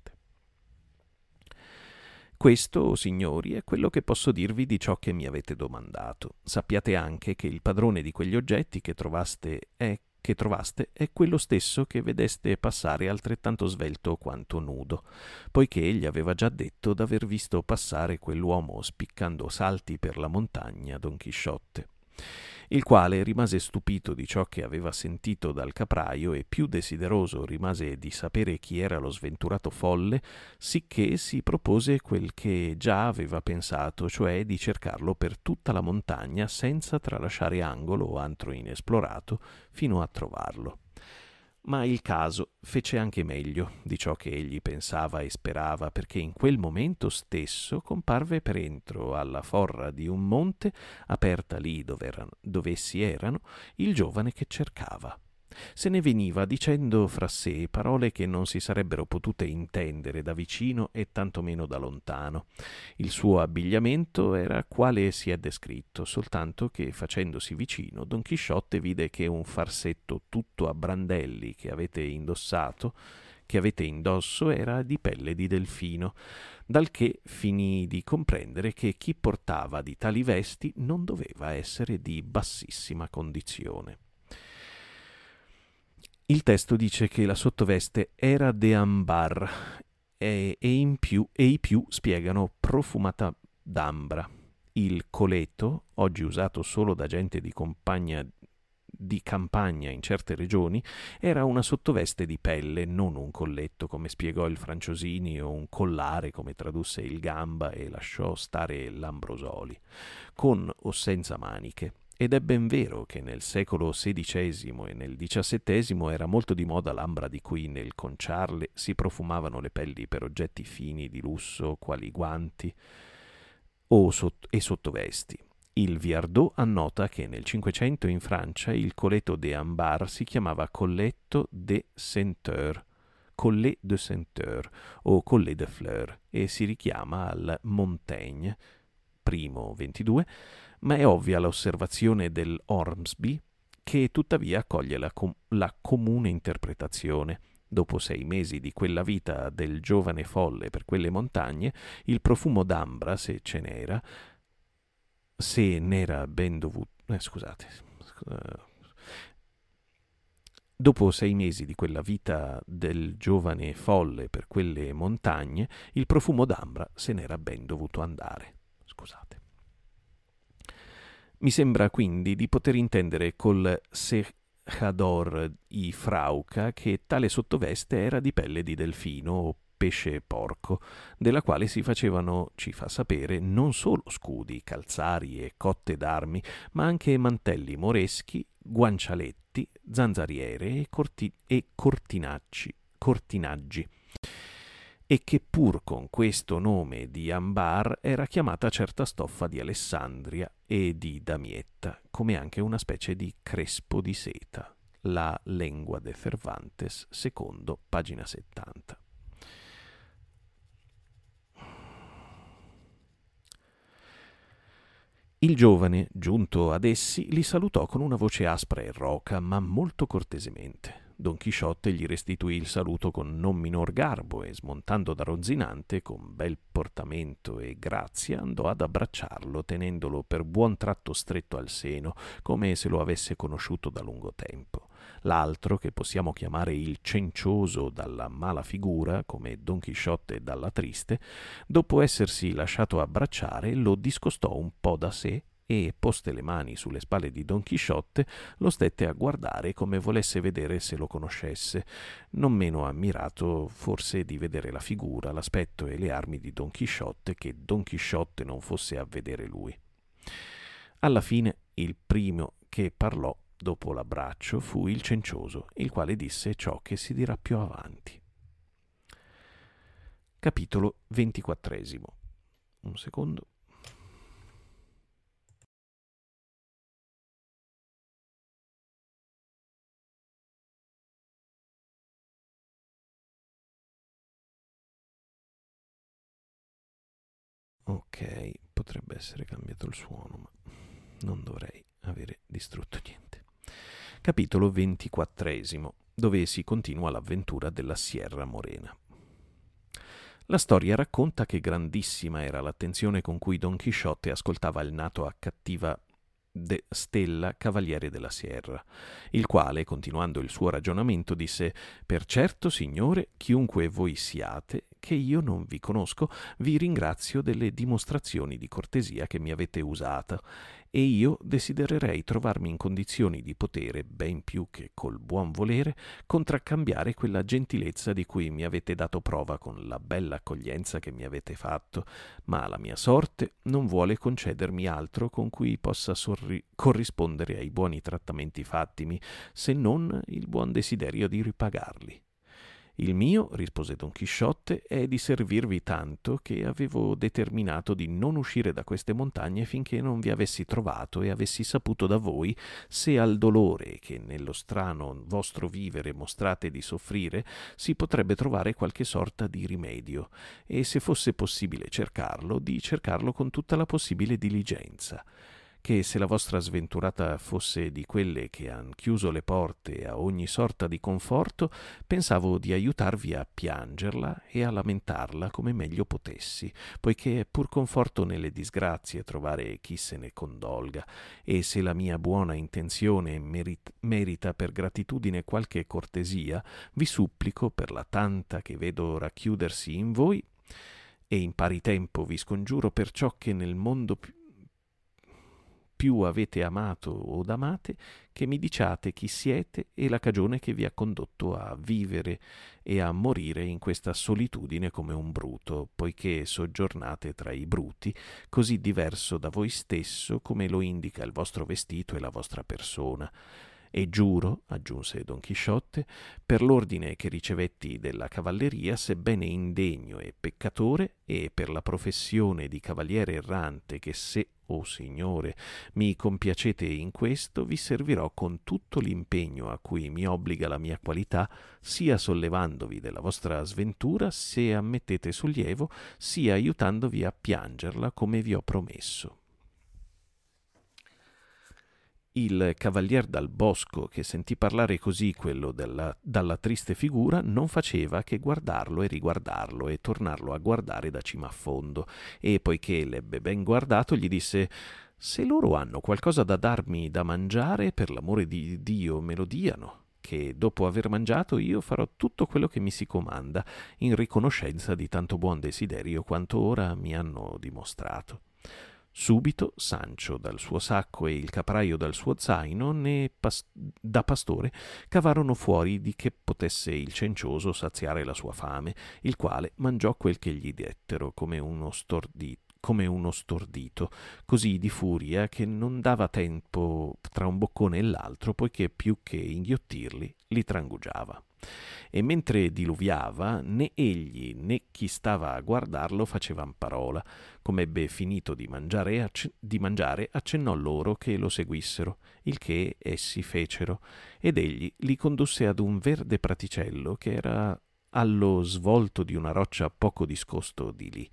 Questo, signori, è quello che posso dirvi di ciò che mi avete domandato. Sappiate anche che il padrone di quegli oggetti che trovaste è che trovaste è quello stesso che vedeste passare altrettanto svelto quanto nudo, poiché egli aveva già detto d'aver visto passare quell'uomo spiccando salti per la montagna Don Chisciotte il quale rimase stupito di ciò che aveva sentito dal capraio e più desideroso rimase di sapere chi era lo sventurato folle, sicché si propose quel che già aveva pensato, cioè di cercarlo per tutta la montagna senza tralasciare angolo o antro inesplorato fino a trovarlo ma il caso fece anche meglio di ciò che egli pensava e sperava, perché in quel momento stesso comparve per entro alla forra di un monte, aperta lì dove, erano, dove essi erano, il giovane che cercava se ne veniva dicendo fra sé parole che non si sarebbero potute intendere da vicino e tantomeno da lontano. Il suo abbigliamento era quale si è descritto, soltanto che facendosi vicino Don Chisciotte vide che un farsetto tutto a brandelli che avete indossato che avete indosso era di pelle di delfino, dal che finì di comprendere che chi portava di tali vesti non doveva essere di bassissima condizione. Il testo dice che la sottoveste era de ambar e, e, più, e i più spiegano profumata d'ambra. Il coleto, oggi usato solo da gente di compagna di campagna in certe regioni era una sottoveste di pelle, non un colletto come spiegò il Franciosini o un collare come tradusse il Gamba e lasciò stare l'Ambrosoli, con o senza maniche. Ed è ben vero che nel secolo XVI e nel XVII era molto di moda l'ambra di cui nel conciarle si profumavano le pelli per oggetti fini di lusso quali guanti o sott- e sottovesti. Il Viardot annota che nel Cinquecento in Francia il coletto de ambar si chiamava colletto de senteur, collet de senteur o collet de fleur e si richiama al Montaigne, primo 22, ma è ovvia l'osservazione del Ormsby che tuttavia accoglie la, com- la comune interpretazione. Dopo sei mesi di quella vita del giovane folle per quelle montagne, il profumo d'ambra, se ce n'era, se n'era ben dovuto... Eh, scusate. Dopo sei mesi di quella vita del giovane folle per quelle montagne, il profumo d'ambra se n'era ben dovuto andare. Scusate. Mi sembra quindi di poter intendere col Sechador i Frauca che tale sottoveste era di pelle di delfino o pesce porco, della quale si facevano, ci fa sapere, non solo scudi, calzari e cotte d'armi, ma anche mantelli moreschi, guancialetti, zanzariere e, corti- e cortinacci, cortinaggi e che pur con questo nome di Ambar era chiamata certa stoffa di Alessandria e di Damietta, come anche una specie di crespo di seta, la Lengua de Cervantes, secondo, pagina 70. Il giovane, giunto ad essi, li salutò con una voce aspra e roca, ma molto cortesemente. Don Chisciotte gli restituì il saluto con non minor garbo e smontando da Rozzinante, con bel portamento e grazia, andò ad abbracciarlo, tenendolo per buon tratto stretto al seno, come se lo avesse conosciuto da lungo tempo. L'altro, che possiamo chiamare il cencioso dalla mala figura, come Don Chisciotte dalla triste, dopo essersi lasciato abbracciare, lo discostò un po' da sé e, poste le mani sulle spalle di Don Chisciotte, lo stette a guardare come volesse vedere se lo conoscesse, non meno ammirato forse di vedere la figura, l'aspetto e le armi di Don Chisciotte che Don Chisciotte non fosse a vedere lui. Alla fine il primo che parlò dopo l'abbraccio fu il cencioso, il quale disse ciò che si dirà più avanti. Capitolo ventiquattresimo. Un secondo. Ok, potrebbe essere cambiato il suono, ma non dovrei avere distrutto niente. Capitolo ventiquattresimo, dove si continua l'avventura della Sierra Morena. La storia racconta che grandissima era l'attenzione con cui Don Chisciotte ascoltava il nato a cattiva de Stella, cavaliere della Sierra, il quale, continuando il suo ragionamento, disse Per certo, signore, chiunque voi siate, che io non vi conosco, vi ringrazio delle dimostrazioni di cortesia che mi avete usata, e io desidererei trovarmi in condizioni di potere, ben più che col buon volere, contraccambiare quella gentilezza di cui mi avete dato prova con la bella accoglienza che mi avete fatto, ma la mia sorte non vuole concedermi altro con cui possa sorri- corrispondere ai buoni trattamenti fattimi, se non il buon desiderio di ripagarli. Il mio, rispose Don Chisciotte, è di servirvi tanto che avevo determinato di non uscire da queste montagne finché non vi avessi trovato e avessi saputo da voi se al dolore che nello strano vostro vivere mostrate di soffrire si potrebbe trovare qualche sorta di rimedio, e se fosse possibile cercarlo, di cercarlo con tutta la possibile diligenza che se la vostra sventurata fosse di quelle che han chiuso le porte a ogni sorta di conforto, pensavo di aiutarvi a piangerla e a lamentarla come meglio potessi, poiché è pur conforto nelle disgrazie trovare chi se ne condolga, e se la mia buona intenzione merit- merita per gratitudine qualche cortesia, vi supplico per la tanta che vedo racchiudersi in voi, e in pari tempo vi scongiuro per ciò che nel mondo più più avete amato o amate, che mi diciate chi siete e la cagione che vi ha condotto a vivere e a morire in questa solitudine come un bruto, poiché soggiornate tra i bruti, così diverso da voi stesso come lo indica il vostro vestito e la vostra persona. E giuro, aggiunse Don Chisciotte, per l'ordine che ricevetti della cavalleria, sebbene indegno e peccatore, e per la professione di cavaliere errante che se o oh Signore, mi compiacete in questo, vi servirò con tutto l'impegno a cui mi obbliga la mia qualità, sia sollevandovi della vostra sventura, se ammettete sollievo, sia aiutandovi a piangerla come vi ho promesso il cavalier dal bosco, che sentì parlare così quello della, dalla triste figura, non faceva che guardarlo e riguardarlo e tornarlo a guardare da cima a fondo, e poiché l'ebbe ben guardato, gli disse Se loro hanno qualcosa da darmi da mangiare, per l'amore di Dio me lo diano che dopo aver mangiato io farò tutto quello che mi si comanda, in riconoscenza di tanto buon desiderio quanto ora mi hanno dimostrato. Subito Sancio dal suo sacco e il capraio dal suo zaino ne pas- da pastore cavarono fuori di che potesse il cencioso saziare la sua fame, il quale mangiò quel che gli dettero come uno stordito come uno stordito, così di furia che non dava tempo tra un boccone e l'altro, poiché più che inghiottirli li trangugiava e mentre diluviava né egli né chi stava a guardarlo facevan parola. Come ebbe finito di mangiare, acc- di mangiare, accennò loro che lo seguissero, il che essi fecero, ed egli li condusse ad un verde praticello che era allo svolto di una roccia poco discosto di lì.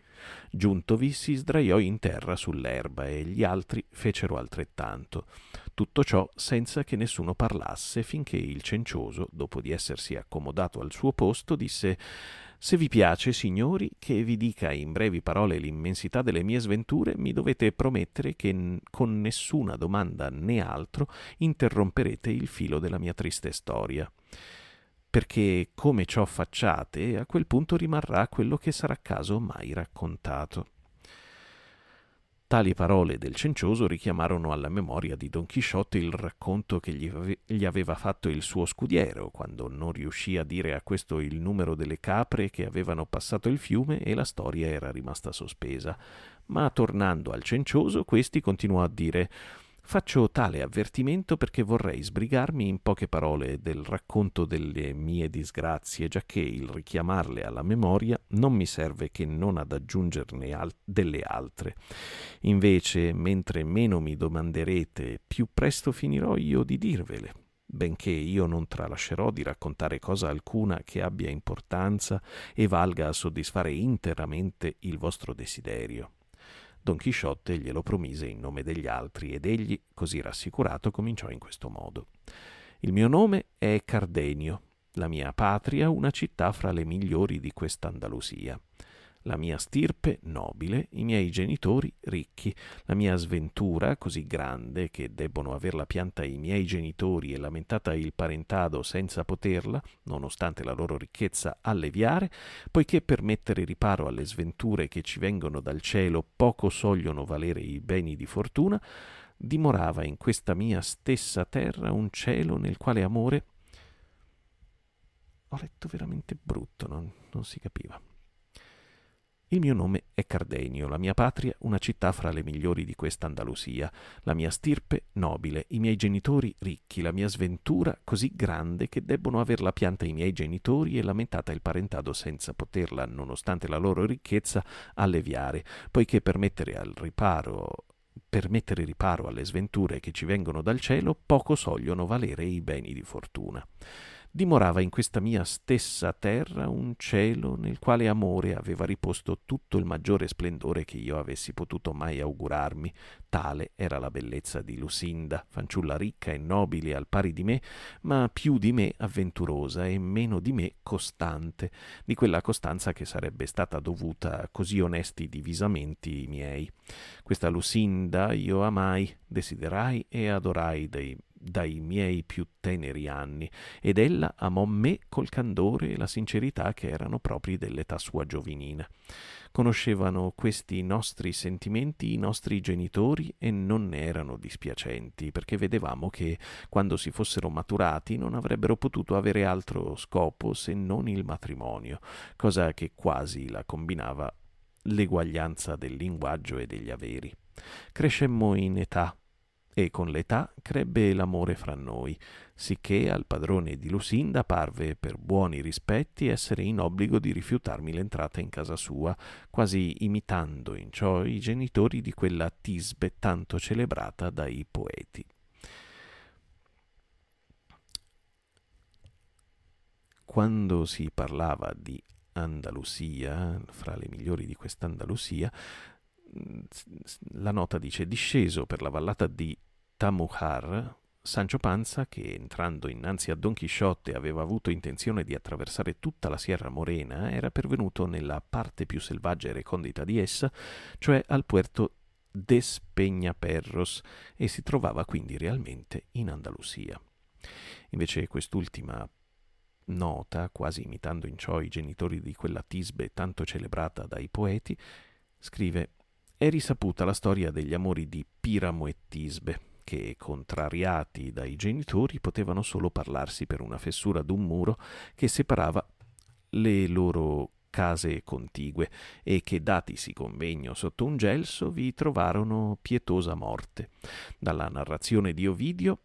Giuntovi si sdraiò in terra sull'erba e gli altri fecero altrettanto. Tutto ciò senza che nessuno parlasse finché il cencioso, dopo di essersi accomodato al suo posto, disse se vi piace, signori, che vi dica in brevi parole l'immensità delle mie sventure, mi dovete promettere che con nessuna domanda né altro interromperete il filo della mia triste storia. Perché come ciò facciate, a quel punto rimarrà quello che sarà caso mai raccontato. Tali parole del cencioso richiamarono alla memoria di Don Chisciotte il racconto che gli, ave- gli, aveva fatto il suo scudiero, quando non riuscì a dire a questo il numero delle capre che avevano passato il fiume e la storia era rimasta sospesa. Ma tornando al cencioso, questi continuò a dire Faccio tale avvertimento perché vorrei sbrigarmi in poche parole del racconto delle mie disgrazie, giacché il richiamarle alla memoria non mi serve che non ad aggiungerne al- delle altre. Invece, mentre meno mi domanderete, più presto finirò io di dirvele, benché io non tralascerò di raccontare cosa alcuna che abbia importanza e valga a soddisfare interamente il vostro desiderio. Don Chisciotte glielo promise in nome degli altri ed egli, così rassicurato, cominciò in questo modo. Il mio nome è Cardenio, la mia patria una città fra le migliori di quest'Andalusia la mia stirpe nobile, i miei genitori ricchi, la mia sventura così grande che debbono averla pianta i miei genitori e lamentata il parentado senza poterla, nonostante la loro ricchezza, alleviare, poiché per mettere riparo alle sventure che ci vengono dal cielo poco sogliono valere i beni di fortuna, dimorava in questa mia stessa terra un cielo nel quale amore ho letto veramente brutto, non, non si capiva. Il mio nome è Cardenio, la mia patria una città fra le migliori di questa Andalusia, la mia stirpe nobile, i miei genitori ricchi, la mia sventura così grande che debbono averla pianta i miei genitori e lamentata il parentado senza poterla, nonostante la loro ricchezza, alleviare, poiché per mettere al riparo per mettere riparo alle sventure che ci vengono dal cielo, poco sogliono valere i beni di fortuna dimorava in questa mia stessa terra un cielo nel quale amore aveva riposto tutto il maggiore splendore che io avessi potuto mai augurarmi. Tale era la bellezza di Lusinda, fanciulla ricca e nobile al pari di me, ma più di me avventurosa e meno di me costante, di quella costanza che sarebbe stata dovuta a così onesti divisamenti miei. Questa Lusinda io amai, desiderai e adorai dei dai miei più teneri anni, ed ella amò me col candore e la sincerità che erano propri dell'età sua giovinina. Conoscevano questi nostri sentimenti i nostri genitori e non ne erano dispiacenti, perché vedevamo che, quando si fossero maturati, non avrebbero potuto avere altro scopo se non il matrimonio, cosa che quasi la combinava l'eguaglianza del linguaggio e degli averi. Crescemmo in età e con l'età crebbe l'amore fra noi, sicché al padrone di Lusinda parve per buoni rispetti essere in obbligo di rifiutarmi l'entrata in casa sua, quasi imitando in ciò i genitori di quella tisbe tanto celebrata dai poeti. Quando si parlava di Andalusia, fra le migliori di quest'Andalusia, la nota dice disceso per la vallata di Tamujar, Sancho Panza, che entrando innanzi a Don Chisciotte aveva avuto intenzione di attraversare tutta la Sierra Morena, era pervenuto nella parte più selvaggia e recondita di essa, cioè al puerto Despeñaperros, e si trovava quindi realmente in Andalusia. Invece quest'ultima nota, quasi imitando in ciò i genitori di quella tisbe tanto celebrata dai poeti, scrive è risaputa la storia degli amori di Piramo e Tisbe, che, contrariati dai genitori, potevano solo parlarsi per una fessura d'un muro che separava le loro case contigue e che, datisi convegno sotto un gelso, vi trovarono pietosa morte. Dalla narrazione di Ovidio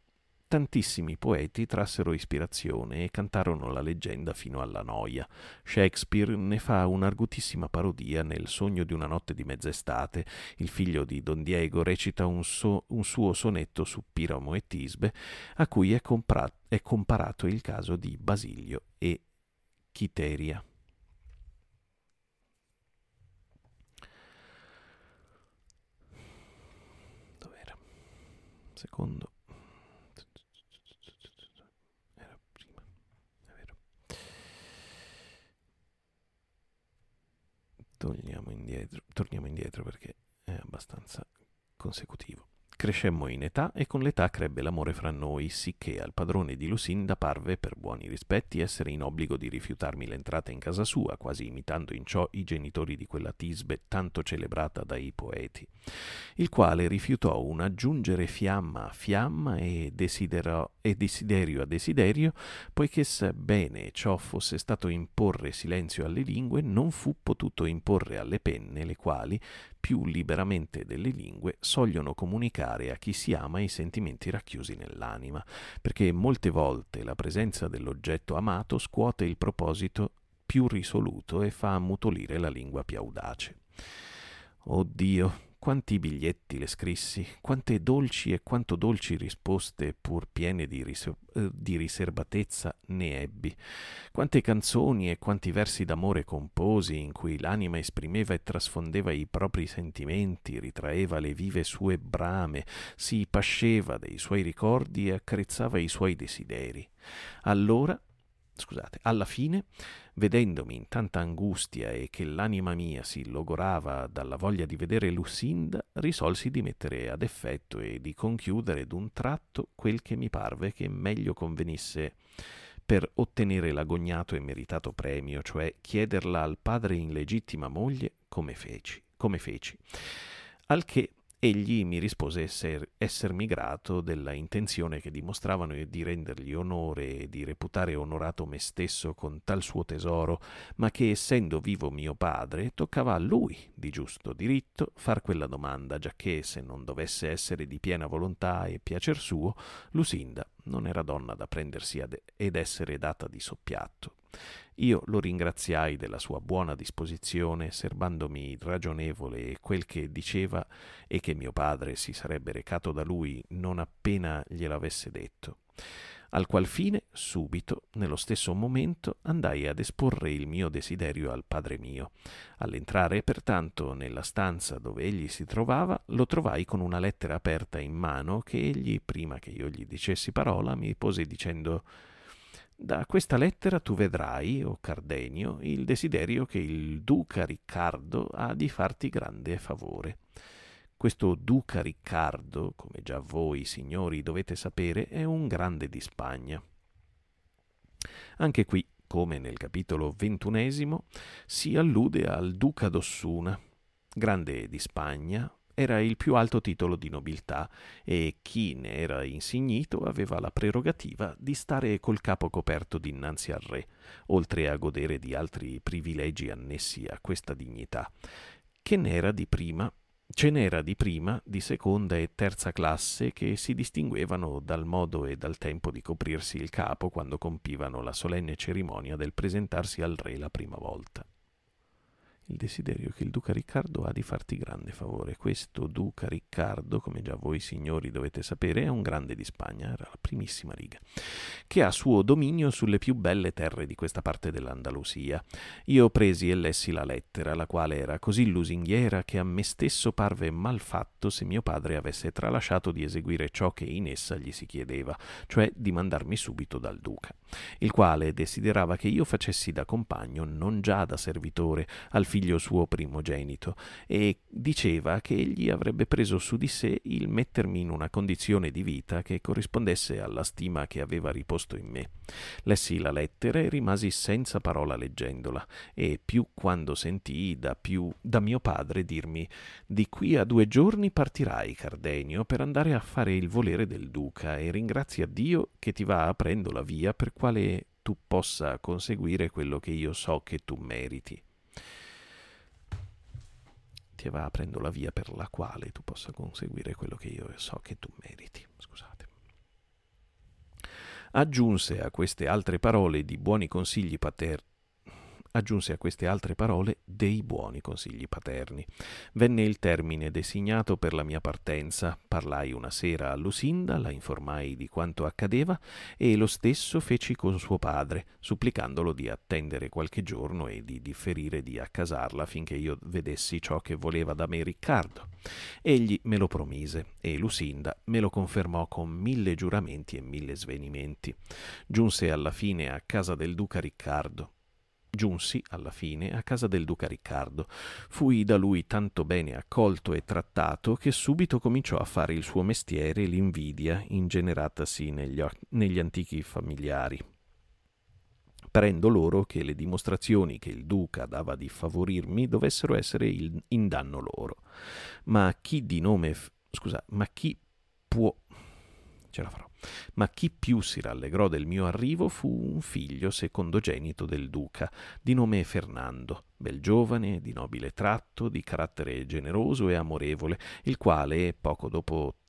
Tantissimi poeti trassero ispirazione e cantarono la leggenda fino alla noia. Shakespeare ne fa un'argutissima parodia nel Sogno di una notte di mezz'estate. Il figlio di Don Diego recita un, so, un suo sonetto su Piramo e Tisbe, a cui è, compra- è comparato il caso di Basilio e Chiteria. Dov'era? Secondo. Era prima, è vero. Togliamo indietro, torniamo indietro perché è abbastanza consecutivo. Crescemmo in età e con l'età crebbe l'amore fra noi, sicché al padrone di Lucinda parve, per buoni rispetti, essere in obbligo di rifiutarmi l'entrata in casa sua, quasi imitando in ciò i genitori di quella Tisbe tanto celebrata dai poeti, il quale rifiutò un aggiungere fiamma a fiamma e, e desiderio a desiderio, poiché sebbene ciò fosse stato imporre silenzio alle lingue, non fu potuto imporre alle penne, le quali, più liberamente delle lingue, sogliono comunicare a chi si ama i sentimenti racchiusi nell'anima, perché molte volte la presenza dell'oggetto amato scuote il proposito più risoluto e fa ammutolire la lingua più audace. Oh Dio, quanti biglietti le scrissi, quante dolci e quanto dolci risposte, pur piene di, ris- eh, di, riservatezza, ne ebbi. Quante canzoni e quanti versi d'amore composi, in cui l'anima esprimeva e trasfondeva i propri sentimenti, ritraeva le vive sue brame, si pasceva dei suoi ricordi e accarezzava i suoi desideri. Allora scusate, alla fine, vedendomi in tanta angustia e che l'anima mia si logorava dalla voglia di vedere Lucinda, risolsi di mettere ad effetto e di conchiudere d'un tratto quel che mi parve che meglio convenisse per ottenere l'agognato e meritato premio, cioè chiederla al padre in legittima moglie come feci. Come feci. Al che Egli mi rispose esser, essermi grato della intenzione che dimostravano di rendergli onore e di reputare onorato me stesso con tal suo tesoro, ma che essendo vivo mio padre, toccava a lui, di giusto diritto, far quella domanda, giacché se non dovesse essere di piena volontà e piacer suo, Lusinda non era donna da prendersi ad, ed essere data di soppiatto. Io lo ringraziai della sua buona disposizione, serbandomi ragionevole quel che diceva e che mio padre si sarebbe recato da lui non appena gliel'avesse detto. Al qual fine, subito, nello stesso momento, andai ad esporre il mio desiderio al padre mio. All'entrare, pertanto, nella stanza dove egli si trovava, lo trovai con una lettera aperta in mano che egli, prima che io gli dicessi parola, mi pose dicendo da questa lettera tu vedrai, o Cardenio, il desiderio che il duca Riccardo ha di farti grande favore. Questo duca Riccardo, come già voi signori dovete sapere, è un grande di Spagna. Anche qui, come nel capitolo ventunesimo, si allude al duca d'Ossuna, grande di Spagna, era il più alto titolo di nobiltà e chi ne era insignito aveva la prerogativa di stare col capo coperto dinanzi al re, oltre a godere di altri privilegi annessi a questa dignità, che n'era di prima? Ce n'era di prima, di seconda e terza classe che si distinguevano dal modo e dal tempo di coprirsi il capo quando compivano la solenne cerimonia del presentarsi al re la prima volta il desiderio che il duca Riccardo ha di farti grande favore. Questo duca Riccardo, come già voi signori dovete sapere, è un grande di Spagna, era la primissima riga, che ha suo dominio sulle più belle terre di questa parte dell'Andalusia. Io presi e lessi la lettera, la quale era così lusinghiera che a me stesso parve mal fatto se mio padre avesse tralasciato di eseguire ciò che in essa gli si chiedeva, cioè di mandarmi subito dal duca, il quale desiderava che io facessi da compagno, non già da servitore, al figlio figlio suo primogenito e diceva che egli avrebbe preso su di sé il mettermi in una condizione di vita che corrispondesse alla stima che aveva riposto in me. Lessi la lettera e rimasi senza parola leggendola e più quando sentii da, più, da mio padre dirmi di qui a due giorni partirai, Cardenio, per andare a fare il volere del duca e ringrazia Dio che ti va aprendo la via per quale tu possa conseguire quello che io so che tu meriti ti va aprendo la via per la quale tu possa conseguire quello che io so che tu meriti. Scusate. Aggiunse a queste altre parole di buoni consigli paterni aggiunse a queste altre parole dei buoni consigli paterni. Venne il termine designato per la mia partenza, parlai una sera a Lusinda, la informai di quanto accadeva e lo stesso feci con suo padre, supplicandolo di attendere qualche giorno e di differire di accasarla finché io vedessi ciò che voleva da me Riccardo. Egli me lo promise e Lusinda me lo confermò con mille giuramenti e mille svenimenti. Giunse alla fine a casa del duca Riccardo Giunsi, alla fine, a casa del duca Riccardo. Fui da lui tanto bene accolto e trattato che subito cominciò a fare il suo mestiere l'invidia ingeneratasi negli, negli antichi familiari. Prendo loro che le dimostrazioni che il duca dava di favorirmi dovessero essere in danno loro. Ma chi di nome... Scusa, ma chi può... ce la farò. Ma chi più si rallegrò del mio arrivo fu un figlio secondogenito del duca, di nome Fernando, bel giovane, di nobile tratto, di carattere generoso e amorevole, il quale, poco dopo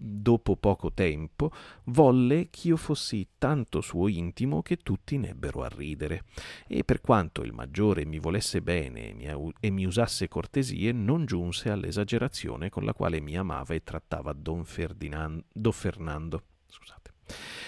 dopo poco tempo, volle ch'io fossi tanto suo intimo che tutti nebbero a ridere. E per quanto il maggiore mi volesse bene e mi, usasse cortesie, non giunse all'esagerazione con la quale mi amava e trattava don, Ferdinand, don Fernando. Scusate.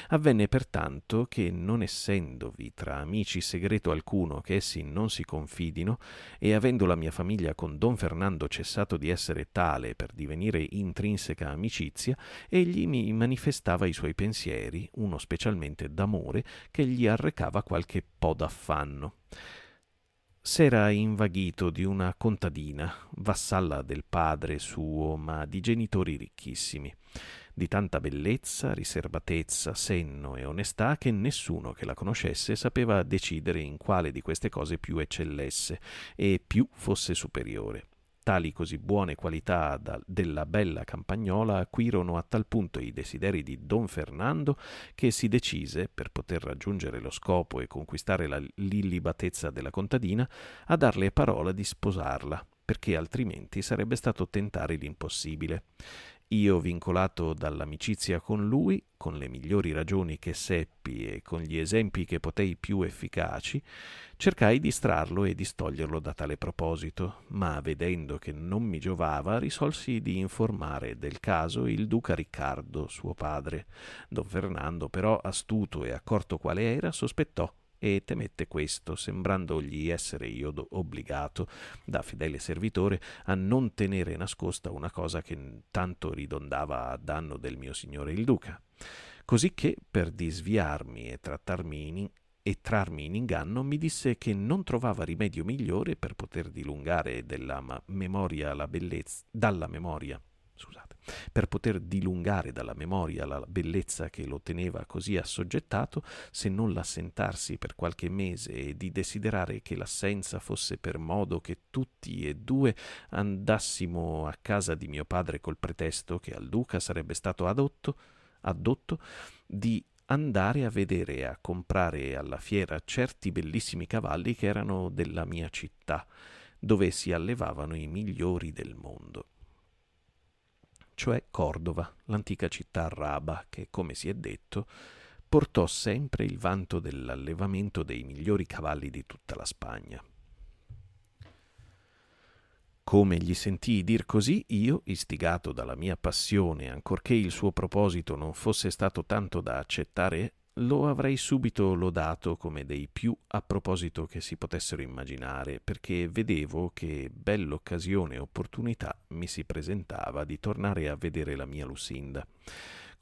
Avvenne pertanto che, non essendovi tra amici segreto alcuno che essi non si confidino, e avendo la mia famiglia con don Fernando cessato di essere tale per divenire intrinseca amicizia, egli mi manifestava i suoi pensieri, uno specialmente d'amore, che gli arrecava qualche po' d'affanno. S'era invaghito di una contadina, vassalla del padre suo, ma di genitori ricchissimi di tanta bellezza, riservatezza, senno e onestà che nessuno che la conoscesse sapeva decidere in quale di queste cose più eccellesse e più fosse superiore. Tali così buone qualità da, della bella campagnola acquirono a tal punto i desideri di don Fernando che si decise, per poter raggiungere lo scopo e conquistare la l'illibatezza della contadina, a darle parola di sposarla, perché altrimenti sarebbe stato tentare l'impossibile. Io, vincolato dall'amicizia con lui, con le migliori ragioni che seppi e con gli esempi che potei più efficaci, cercai di distrarlo e distoglierlo da tale proposito, ma vedendo che non mi giovava, risolsi di informare del caso il duca Riccardo, suo padre. Don Fernando, però, astuto e accorto quale era, sospettò e temette questo, sembrandogli essere io obbligato, da fedele servitore, a non tenere nascosta una cosa che tanto ridondava a danno del mio signore il duca. Così che, per disviarmi e trattarmi in, e trarmi in inganno, mi disse che non trovava rimedio migliore per poter dilungare memoria bellezza, dalla memoria scusate, per poter dilungare dalla memoria la bellezza che lo teneva così assoggettato, se non l'assentarsi per qualche mese e di desiderare che l'assenza fosse per modo che tutti e due andassimo a casa di mio padre col pretesto che al duca sarebbe stato adotto, addotto di andare a vedere e a comprare alla fiera certi bellissimi cavalli che erano della mia città, dove si allevavano i migliori del mondo cioè Cordova, l'antica città araba che, come si è detto, portò sempre il vanto dell'allevamento dei migliori cavalli di tutta la Spagna. Come gli sentii dir così, io, istigato dalla mia passione, ancorché il suo proposito non fosse stato tanto da accettare lo avrei subito lodato come dei più a proposito che si potessero immaginare, perché vedevo che bella occasione e opportunità mi si presentava di tornare a vedere la mia Lucinda.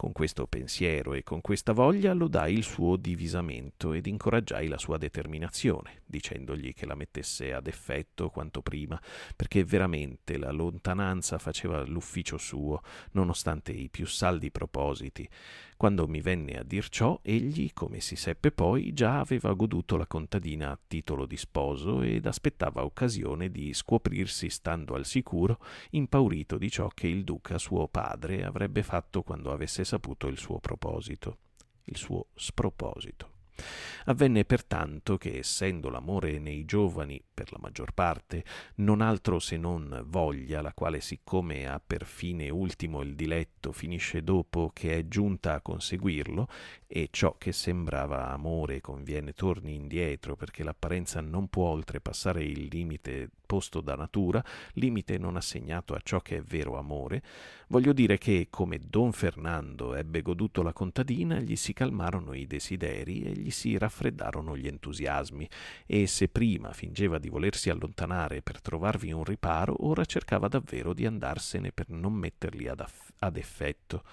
Con questo pensiero e con questa voglia lodai il suo divisamento ed incoraggiai la sua determinazione, dicendogli che la mettesse ad effetto quanto prima, perché veramente la lontananza faceva l'ufficio suo, nonostante i più saldi propositi, quando mi venne a dir ciò, egli, come si seppe poi, già aveva goduto la contadina a titolo di sposo ed aspettava occasione di scoprirsi stando al sicuro, impaurito di ciò che il duca suo padre avrebbe fatto quando avesse saputo il suo proposito, il suo sproposito. Avvenne pertanto che, essendo l'amore nei giovani, per la maggior parte, non altro se non voglia, la quale siccome ha per fine ultimo il diletto finisce dopo che è giunta a conseguirlo, e ciò che sembrava amore conviene torni indietro perché l'apparenza non può oltrepassare il limite posto da natura, limite non assegnato a ciò che è vero amore, voglio dire che, come Don Fernando ebbe goduto la contadina, gli si calmarono i desideri e gli si raffreddarono gli entusiasmi, e se prima fingeva di volersi allontanare per trovarvi un riparo, ora cercava davvero di andarsene per non metterli ad, aff- ad effetto.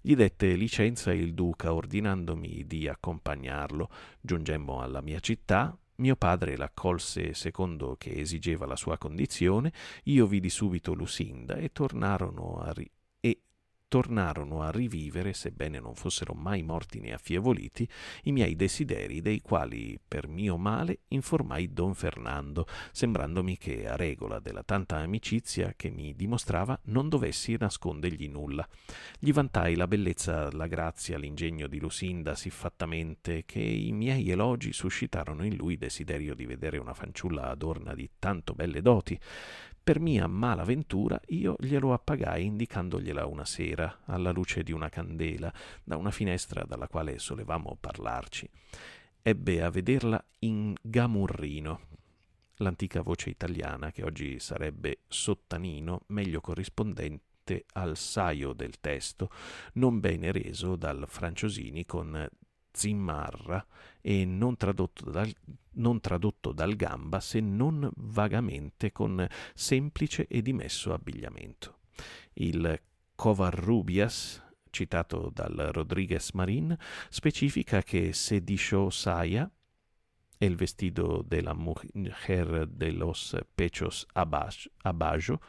Gli dette licenza il duca ordinandomi di accompagnarlo. Giungemmo alla mia città, mio padre l'accolse secondo che esigeva la sua condizione, io vidi subito Lusinda e tornarono a, ri- tornarono a rivivere, sebbene non fossero mai morti né affievoliti, i miei desideri dei quali, per mio male, informai don Fernando, sembrandomi che, a regola della tanta amicizia che mi dimostrava, non dovessi nascondergli nulla. Gli vantai la bellezza, la grazia, l'ingegno di Lusinda siffattamente che i miei elogi suscitarono in lui desiderio di vedere una fanciulla adorna di tanto belle doti, per mia mala ventura io glielo appagai indicandogliela una sera, alla luce di una candela, da una finestra dalla quale solevamo parlarci. Ebbe a vederla in gamurrino, l'antica voce italiana che oggi sarebbe sottanino, meglio corrispondente al saio del testo, non bene reso dal Franciosini con zimmarra e non tradotto dal, non tradotto dal gamba se non vagamente con semplice e dimesso abbigliamento. Il Covarrubias, citato dal Rodriguez Marin, specifica che se disho saya el vestido de la mujer de los pechos abajo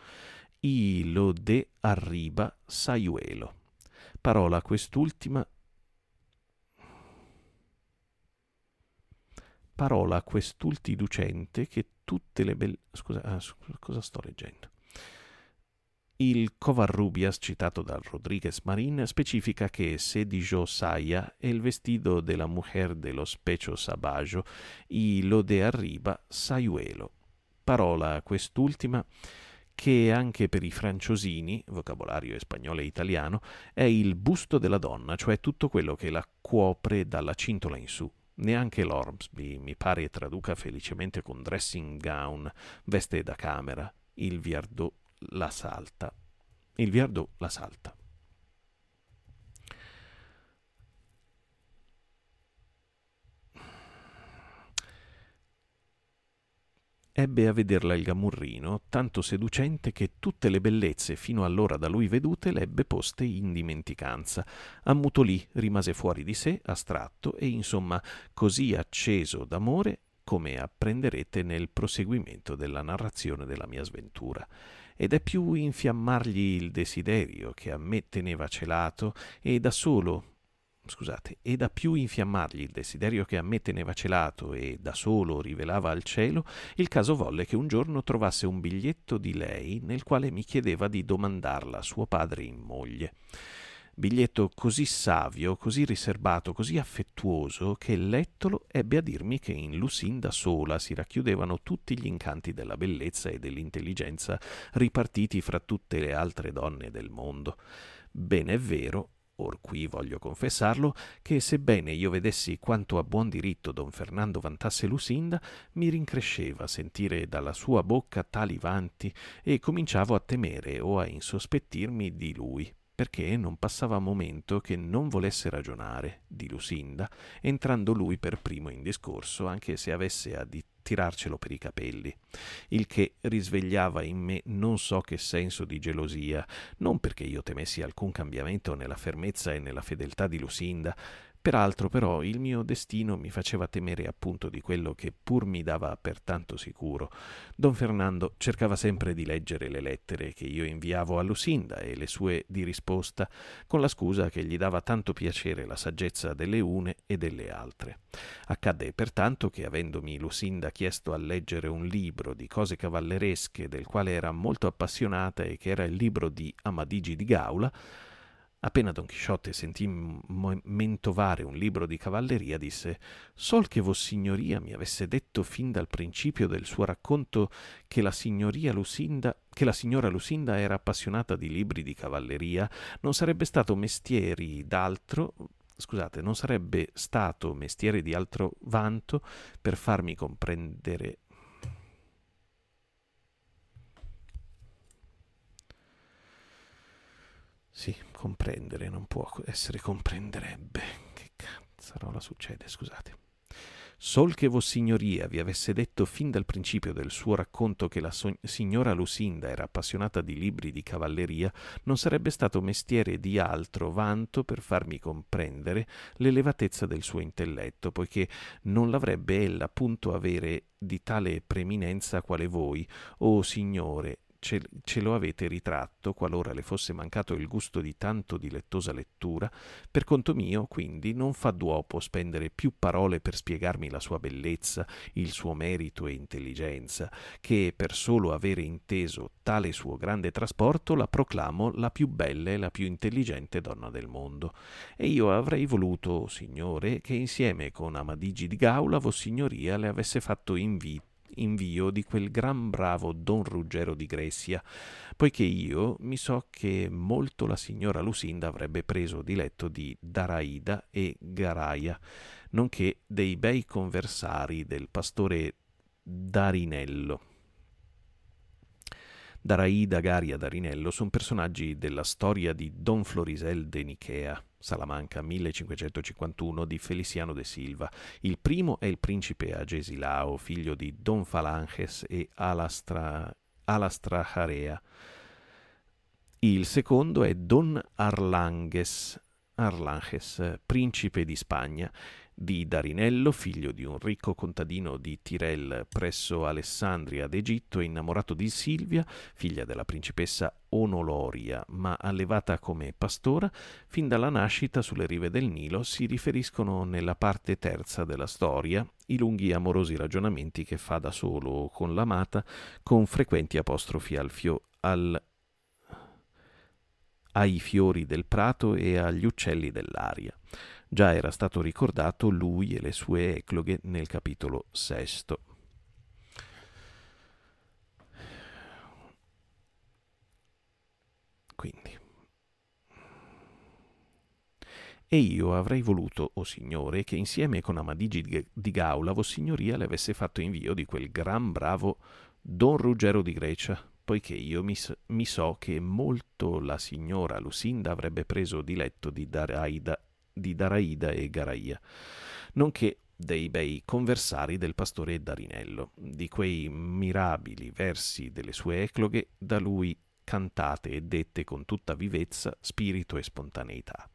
y lo de arriba sayuelo. Parola quest'ultima parola a quest'ulti ducente che tutte le belle... Scusa, ah, cosa sto leggendo? Il Covarrubias, citato dal Rodriguez Marin, specifica che se dijo saya è il vestido della mujer de los pechos abajo y lo de arriba sayuelo. Parola quest'ultima che anche per i franciosini, vocabolario spagnolo e italiano, è il busto della donna, cioè tutto quello che la copre dalla cintola in su. Neanche l'Ormsby mi pare traduca felicemente con dressing gown, veste da camera. Il Viardot la salta. Il Viardot la salta. Ebbe a vederla il gamurrino, tanto seducente che tutte le bellezze fino allora da lui vedute l'ebbe poste in dimenticanza. Ammutolì, rimase fuori di sé, astratto e insomma così acceso d'amore come apprenderete nel proseguimento della narrazione della mia sventura. Ed è più infiammargli il desiderio che a me teneva celato e da solo scusate, e da più infiammargli il desiderio che a me teneva celato e da solo rivelava al cielo, il caso volle che un giorno trovasse un biglietto di lei nel quale mi chiedeva di domandarla a suo padre in moglie. Biglietto così savio, così riserbato, così affettuoso, che lettolo ebbe a dirmi che in Lucinda sola si racchiudevano tutti gli incanti della bellezza e dell'intelligenza ripartiti fra tutte le altre donne del mondo. Bene è vero, Or qui voglio confessarlo che, sebbene io vedessi quanto a buon diritto don Fernando vantasse Lusinda, mi rincresceva sentire dalla sua bocca tali vanti e cominciavo a temere o a insospettirmi di lui perché non passava momento che non volesse ragionare di Lusinda, entrando lui per primo in discorso, anche se avesse a tirarcelo per i capelli, il che risvegliava in me non so che senso di gelosia, non perché io temessi alcun cambiamento nella fermezza e nella fedeltà di Lusinda, Peraltro però il mio destino mi faceva temere appunto di quello che pur mi dava per tanto sicuro. Don Fernando cercava sempre di leggere le lettere che io inviavo a Lusinda e le sue di risposta, con la scusa che gli dava tanto piacere la saggezza delle une e delle altre. Accadde pertanto che avendomi Lusinda chiesto a leggere un libro di cose cavalleresche del quale era molto appassionata e che era il libro di Amadigi di Gaula, Appena Don Chisciotte sentì mentovare un libro di cavalleria, disse Sol che Vossignoria mi avesse detto fin dal principio del suo racconto che la, Lucinda, che la signora Lucinda era appassionata di libri di cavalleria, non sarebbe stato mestieri d'altro scusate, non sarebbe stato mestiere di altro vanto per farmi comprendere Sì, comprendere non può essere comprenderebbe. Che cazzarola succede, scusate. Sol che Vossignoria vi avesse detto fin dal principio del suo racconto che la so- signora Lucinda era appassionata di libri di cavalleria, non sarebbe stato mestiere di altro vanto per farmi comprendere l'elevatezza del suo intelletto, poiché non l'avrebbe ella punto avere di tale preeminenza quale voi, o oh signore, ce, ce, lo avete ritratto, qualora le fosse mancato il gusto di tanto dilettosa lettura, per conto mio, quindi, non fa duopo spendere più parole per spiegarmi la sua bellezza, il suo merito e intelligenza, che per solo avere inteso tale suo grande trasporto la proclamo la più bella e la più intelligente donna del mondo. E io avrei voluto, signore, che insieme con Amadigi di Gaula Vossignoria le avesse fatto invito invio di quel gran bravo Don Ruggero di Gressia, poiché io mi so che molto la signora Lucinda avrebbe preso diletto di Daraida e Garaia, nonché dei bei conversari del pastore Darinello. Daraida, Garia, Darinello sono personaggi della storia di Don Florisel de Nichea Salamanca 1551 di Feliciano de Silva. Il primo è il principe Agesilao, figlio di Don Falanges e Alastra, Alastrajarea. Il secondo è Don Arlanges, Arlanges, principe di Spagna, di Darinello, figlio di un ricco contadino di Tirel presso Alessandria d'Egitto, innamorato di Silvia, figlia della principessa Onoloria, ma allevata come pastora, fin dalla nascita sulle rive del Nilo si riferiscono nella parte terza della storia i lunghi amorosi ragionamenti che fa da solo con l'amata, con frequenti apostrofi al fio, al, ai fiori del prato e agli uccelli dell'aria. Già era stato ricordato lui e le sue ecloghe nel capitolo sesto. Quindi. E io avrei voluto, o oh signore, che insieme con Amadigi di Gaula Vossignoria le avesse fatto invio di quel gran bravo Don Ruggero di Grecia, poiché io mi, mi so che molto la signora Lucinda avrebbe preso diletto di Daraida di Daraida e Garaia, nonché dei bei conversari del pastore Darinello, di quei mirabili versi delle sue ecloghe da lui cantate e dette con tutta vivezza, spirito e spontaneità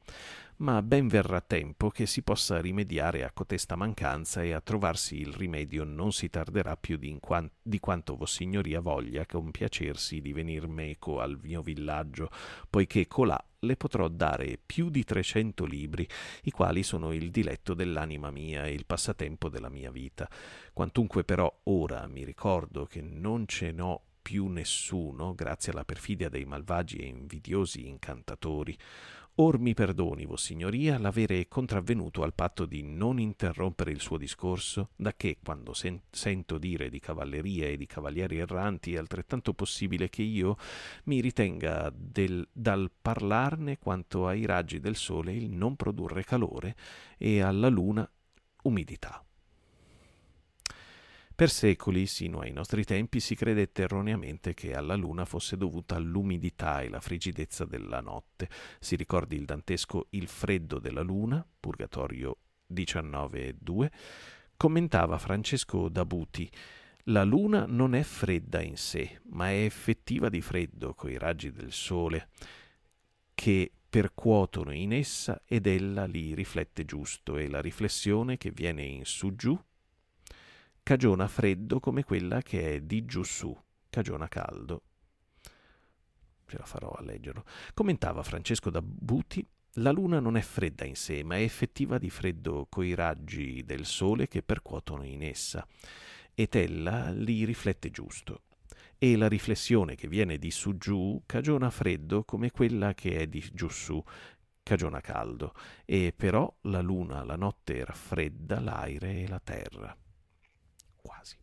ma ben verrà tempo che si possa rimediare a cotesta mancanza e a trovarsi il rimedio non si tarderà più di, quan- di quanto Vossignoria voglia compiacersi di venir meco al mio villaggio, poiché colà le potrò dare più di trecento libri, i quali sono il diletto dell'anima mia e il passatempo della mia vita. Quantunque però ora mi ricordo che non ce n'ho più nessuno, grazie alla perfidia dei malvagi e invidiosi incantatori. Or mi perdoni, Vossignoria, l'avere contravvenuto al patto di non interrompere il suo discorso, da che, quando sen- sento dire di cavalleria e di cavalieri erranti, è altrettanto possibile che io mi ritenga del, dal parlarne quanto ai raggi del sole il non produrre calore e alla luna umidità. Per secoli, sino ai nostri tempi, si credette erroneamente che alla luna fosse dovuta l'umidità e la frigidezza della notte. Si ricordi il dantesco Il freddo della luna, Purgatorio 19.2, commentava Francesco Dabuti la luna non è fredda in sé, ma è effettiva di freddo coi raggi del sole che percuotono in essa ed ella li riflette giusto e la riflessione che viene in su giù cagiona freddo come quella che è di giù su, cagiona caldo. Ce la farò a leggerlo. Commentava Francesco da Buti la luna non è fredda in sé, ma è effettiva di freddo coi raggi del sole che percuotono in essa, ed ella li riflette giusto. E la riflessione che viene di su giù cagiona freddo come quella che è di giù su, cagiona caldo, e però la luna la notte raffredda l'aire e la terra. Quasi.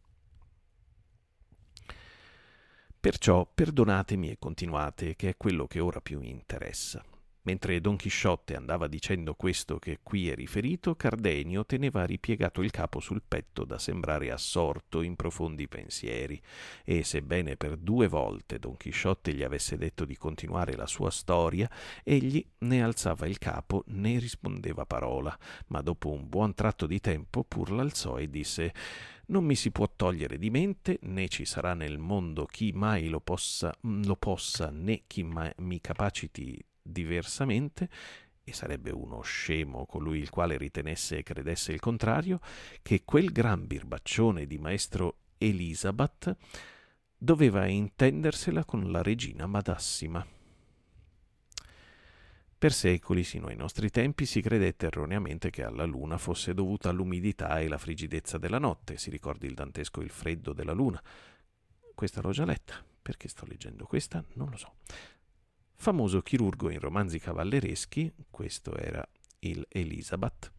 Perciò perdonatemi e continuate, che è quello che ora più mi interessa. Mentre Don Chisciotte andava dicendo questo che qui è riferito, Cardenio teneva ripiegato il capo sul petto da sembrare assorto in profondi pensieri, e sebbene per due volte Don Chisciotte gli avesse detto di continuare la sua storia, egli né alzava il capo né rispondeva parola, ma dopo un buon tratto di tempo pur l'alzò e disse non mi si può togliere di mente, né ci sarà nel mondo chi mai lo possa, lo possa né chi mai mi capaciti diversamente, e sarebbe uno scemo colui il quale ritenesse e credesse il contrario, che quel gran birbaccione di maestro Elisabeth doveva intendersela con la regina Madassima. Per secoli, sino ai nostri tempi, si credette erroneamente che alla luna fosse dovuta l'umidità e la frigidezza della notte. Si ricordi il dantesco Il freddo della luna. Questa l'ho già letta. Perché sto leggendo questa? Non lo so famoso chirurgo in romanzi cavallereschi, questo era il Elisabeth,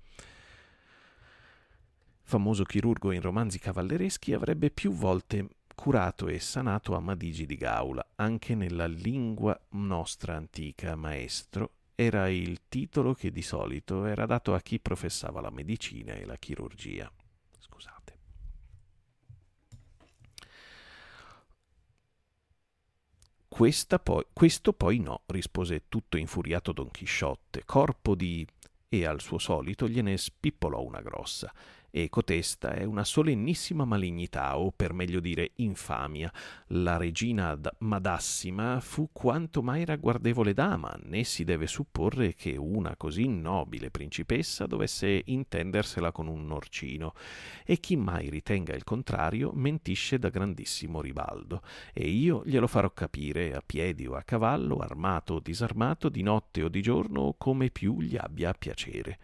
famoso chirurgo in romanzi cavallereschi, avrebbe più volte curato e sanato Amadigi di Gaula, anche nella lingua nostra antica maestro, era il titolo che di solito era dato a chi professava la medicina e la chirurgia. Poi, questo poi no, rispose tutto infuriato Don Chisciotte, corpo di... e al suo solito gliene spippolò una grossa e cotesta è una solennissima malignità, o per meglio dire infamia. La regina Madassima fu quanto mai ragguardevole dama, né si deve supporre che una così nobile principessa dovesse intendersela con un norcino, e chi mai ritenga il contrario mentisce da grandissimo ribaldo, e io glielo farò capire a piedi o a cavallo, armato o disarmato, di notte o di giorno, come più gli abbia piacere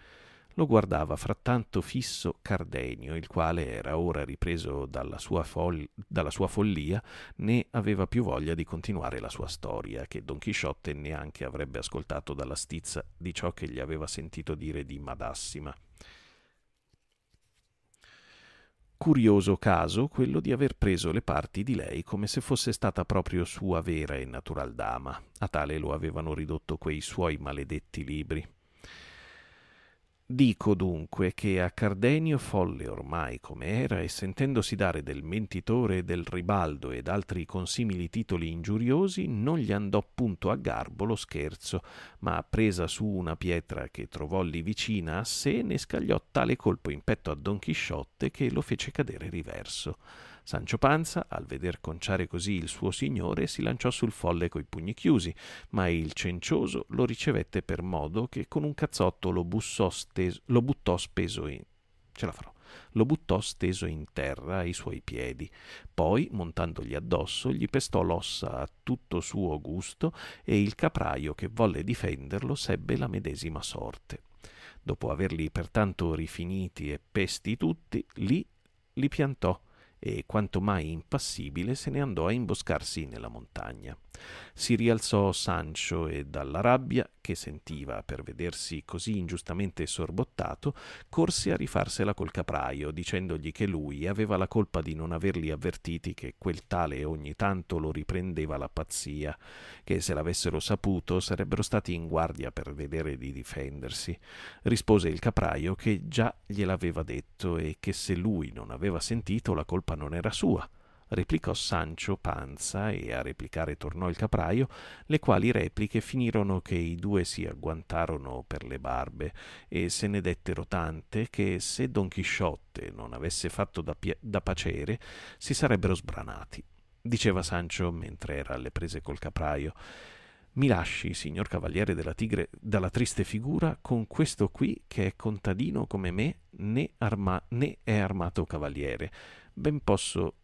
lo guardava frattanto fisso Cardenio, il quale era ora ripreso dalla sua, fol- dalla sua follia, né aveva più voglia di continuare la sua storia, che Don Chisciotte neanche avrebbe ascoltato dalla stizza di ciò che gli aveva sentito dire di Madassima. Curioso caso quello di aver preso le parti di lei come se fosse stata proprio sua vera e natural dama. A tale lo avevano ridotto quei suoi maledetti libri. Dico dunque che a Cardenio, folle ormai come era, e sentendosi dare del mentitore del ribaldo ed altri consimili titoli ingiuriosi, non gli andò punto a garbo lo scherzo, ma presa su una pietra che trovò lì vicina a sé, ne scagliò tale colpo in petto a Don Chisciotte che lo fece cadere riverso. Sancio Panza, al veder conciare così il suo signore, si lanciò sul folle coi pugni chiusi, ma il cencioso lo ricevette per modo che con un cazzotto lo, steso, lo buttò speso in... ce la farò lo buttò steso in terra ai suoi piedi. Poi, montandogli addosso, gli pestò l'ossa a tutto suo gusto e il capraio che volle difenderlo sebbe la medesima sorte. Dopo averli pertanto rifiniti e pesti tutti, lì li piantò e quanto mai impassibile se ne andò a imboscarsi nella montagna. Si rialzò Sancho e dalla rabbia che sentiva per vedersi così ingiustamente sorbottato, corse a rifarsela col capraio, dicendogli che lui aveva la colpa di non averli avvertiti che quel tale ogni tanto lo riprendeva la pazzia, che se l'avessero saputo sarebbero stati in guardia per vedere di difendersi. Rispose il capraio che già gliel'aveva detto e che se lui non aveva sentito la colpa non era sua replicò Sancho Panza e a replicare tornò il capraio, le quali repliche finirono che i due si agguantarono per le barbe e se ne dettero tante che se Don Chisciotte non avesse fatto da, pia- da pacere si sarebbero sbranati. Diceva Sancho mentre era alle prese col capraio mi lasci, signor cavaliere della tigre, dalla triste figura, con questo qui che è contadino come me, né, arma- né è armato cavaliere. Ben posso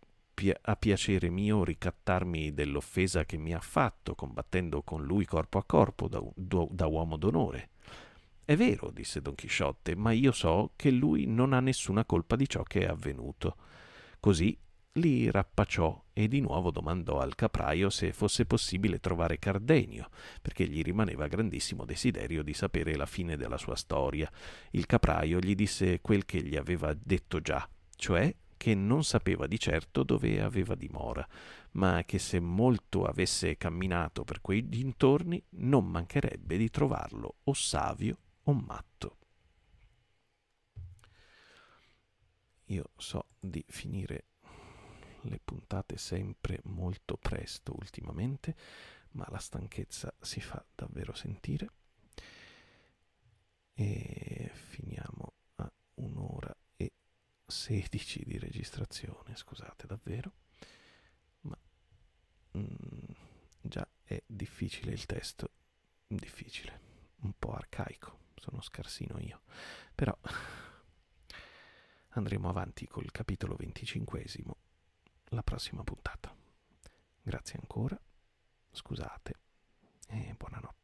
a piacere mio ricattarmi dell'offesa che mi ha fatto, combattendo con lui corpo a corpo da, da uomo d'onore. È vero, disse Don Chisciotte, ma io so che lui non ha nessuna colpa di ciò che è avvenuto. Così li rappacciò e di nuovo domandò al capraio se fosse possibile trovare Cardenio, perché gli rimaneva grandissimo desiderio di sapere la fine della sua storia. Il capraio gli disse quel che gli aveva detto già, cioè che non sapeva di certo dove aveva dimora, ma che se molto avesse camminato per quei dintorni non mancherebbe di trovarlo o savio o matto. Io so di finire le puntate sempre molto presto ultimamente, ma la stanchezza si fa davvero sentire. E finiamo a un'ora 16 di registrazione, scusate davvero, ma mm, già è difficile il testo, difficile, un po' arcaico, sono scarsino io, però andremo avanti col capitolo venticinquesimo la prossima puntata. Grazie ancora, scusate e buonanotte.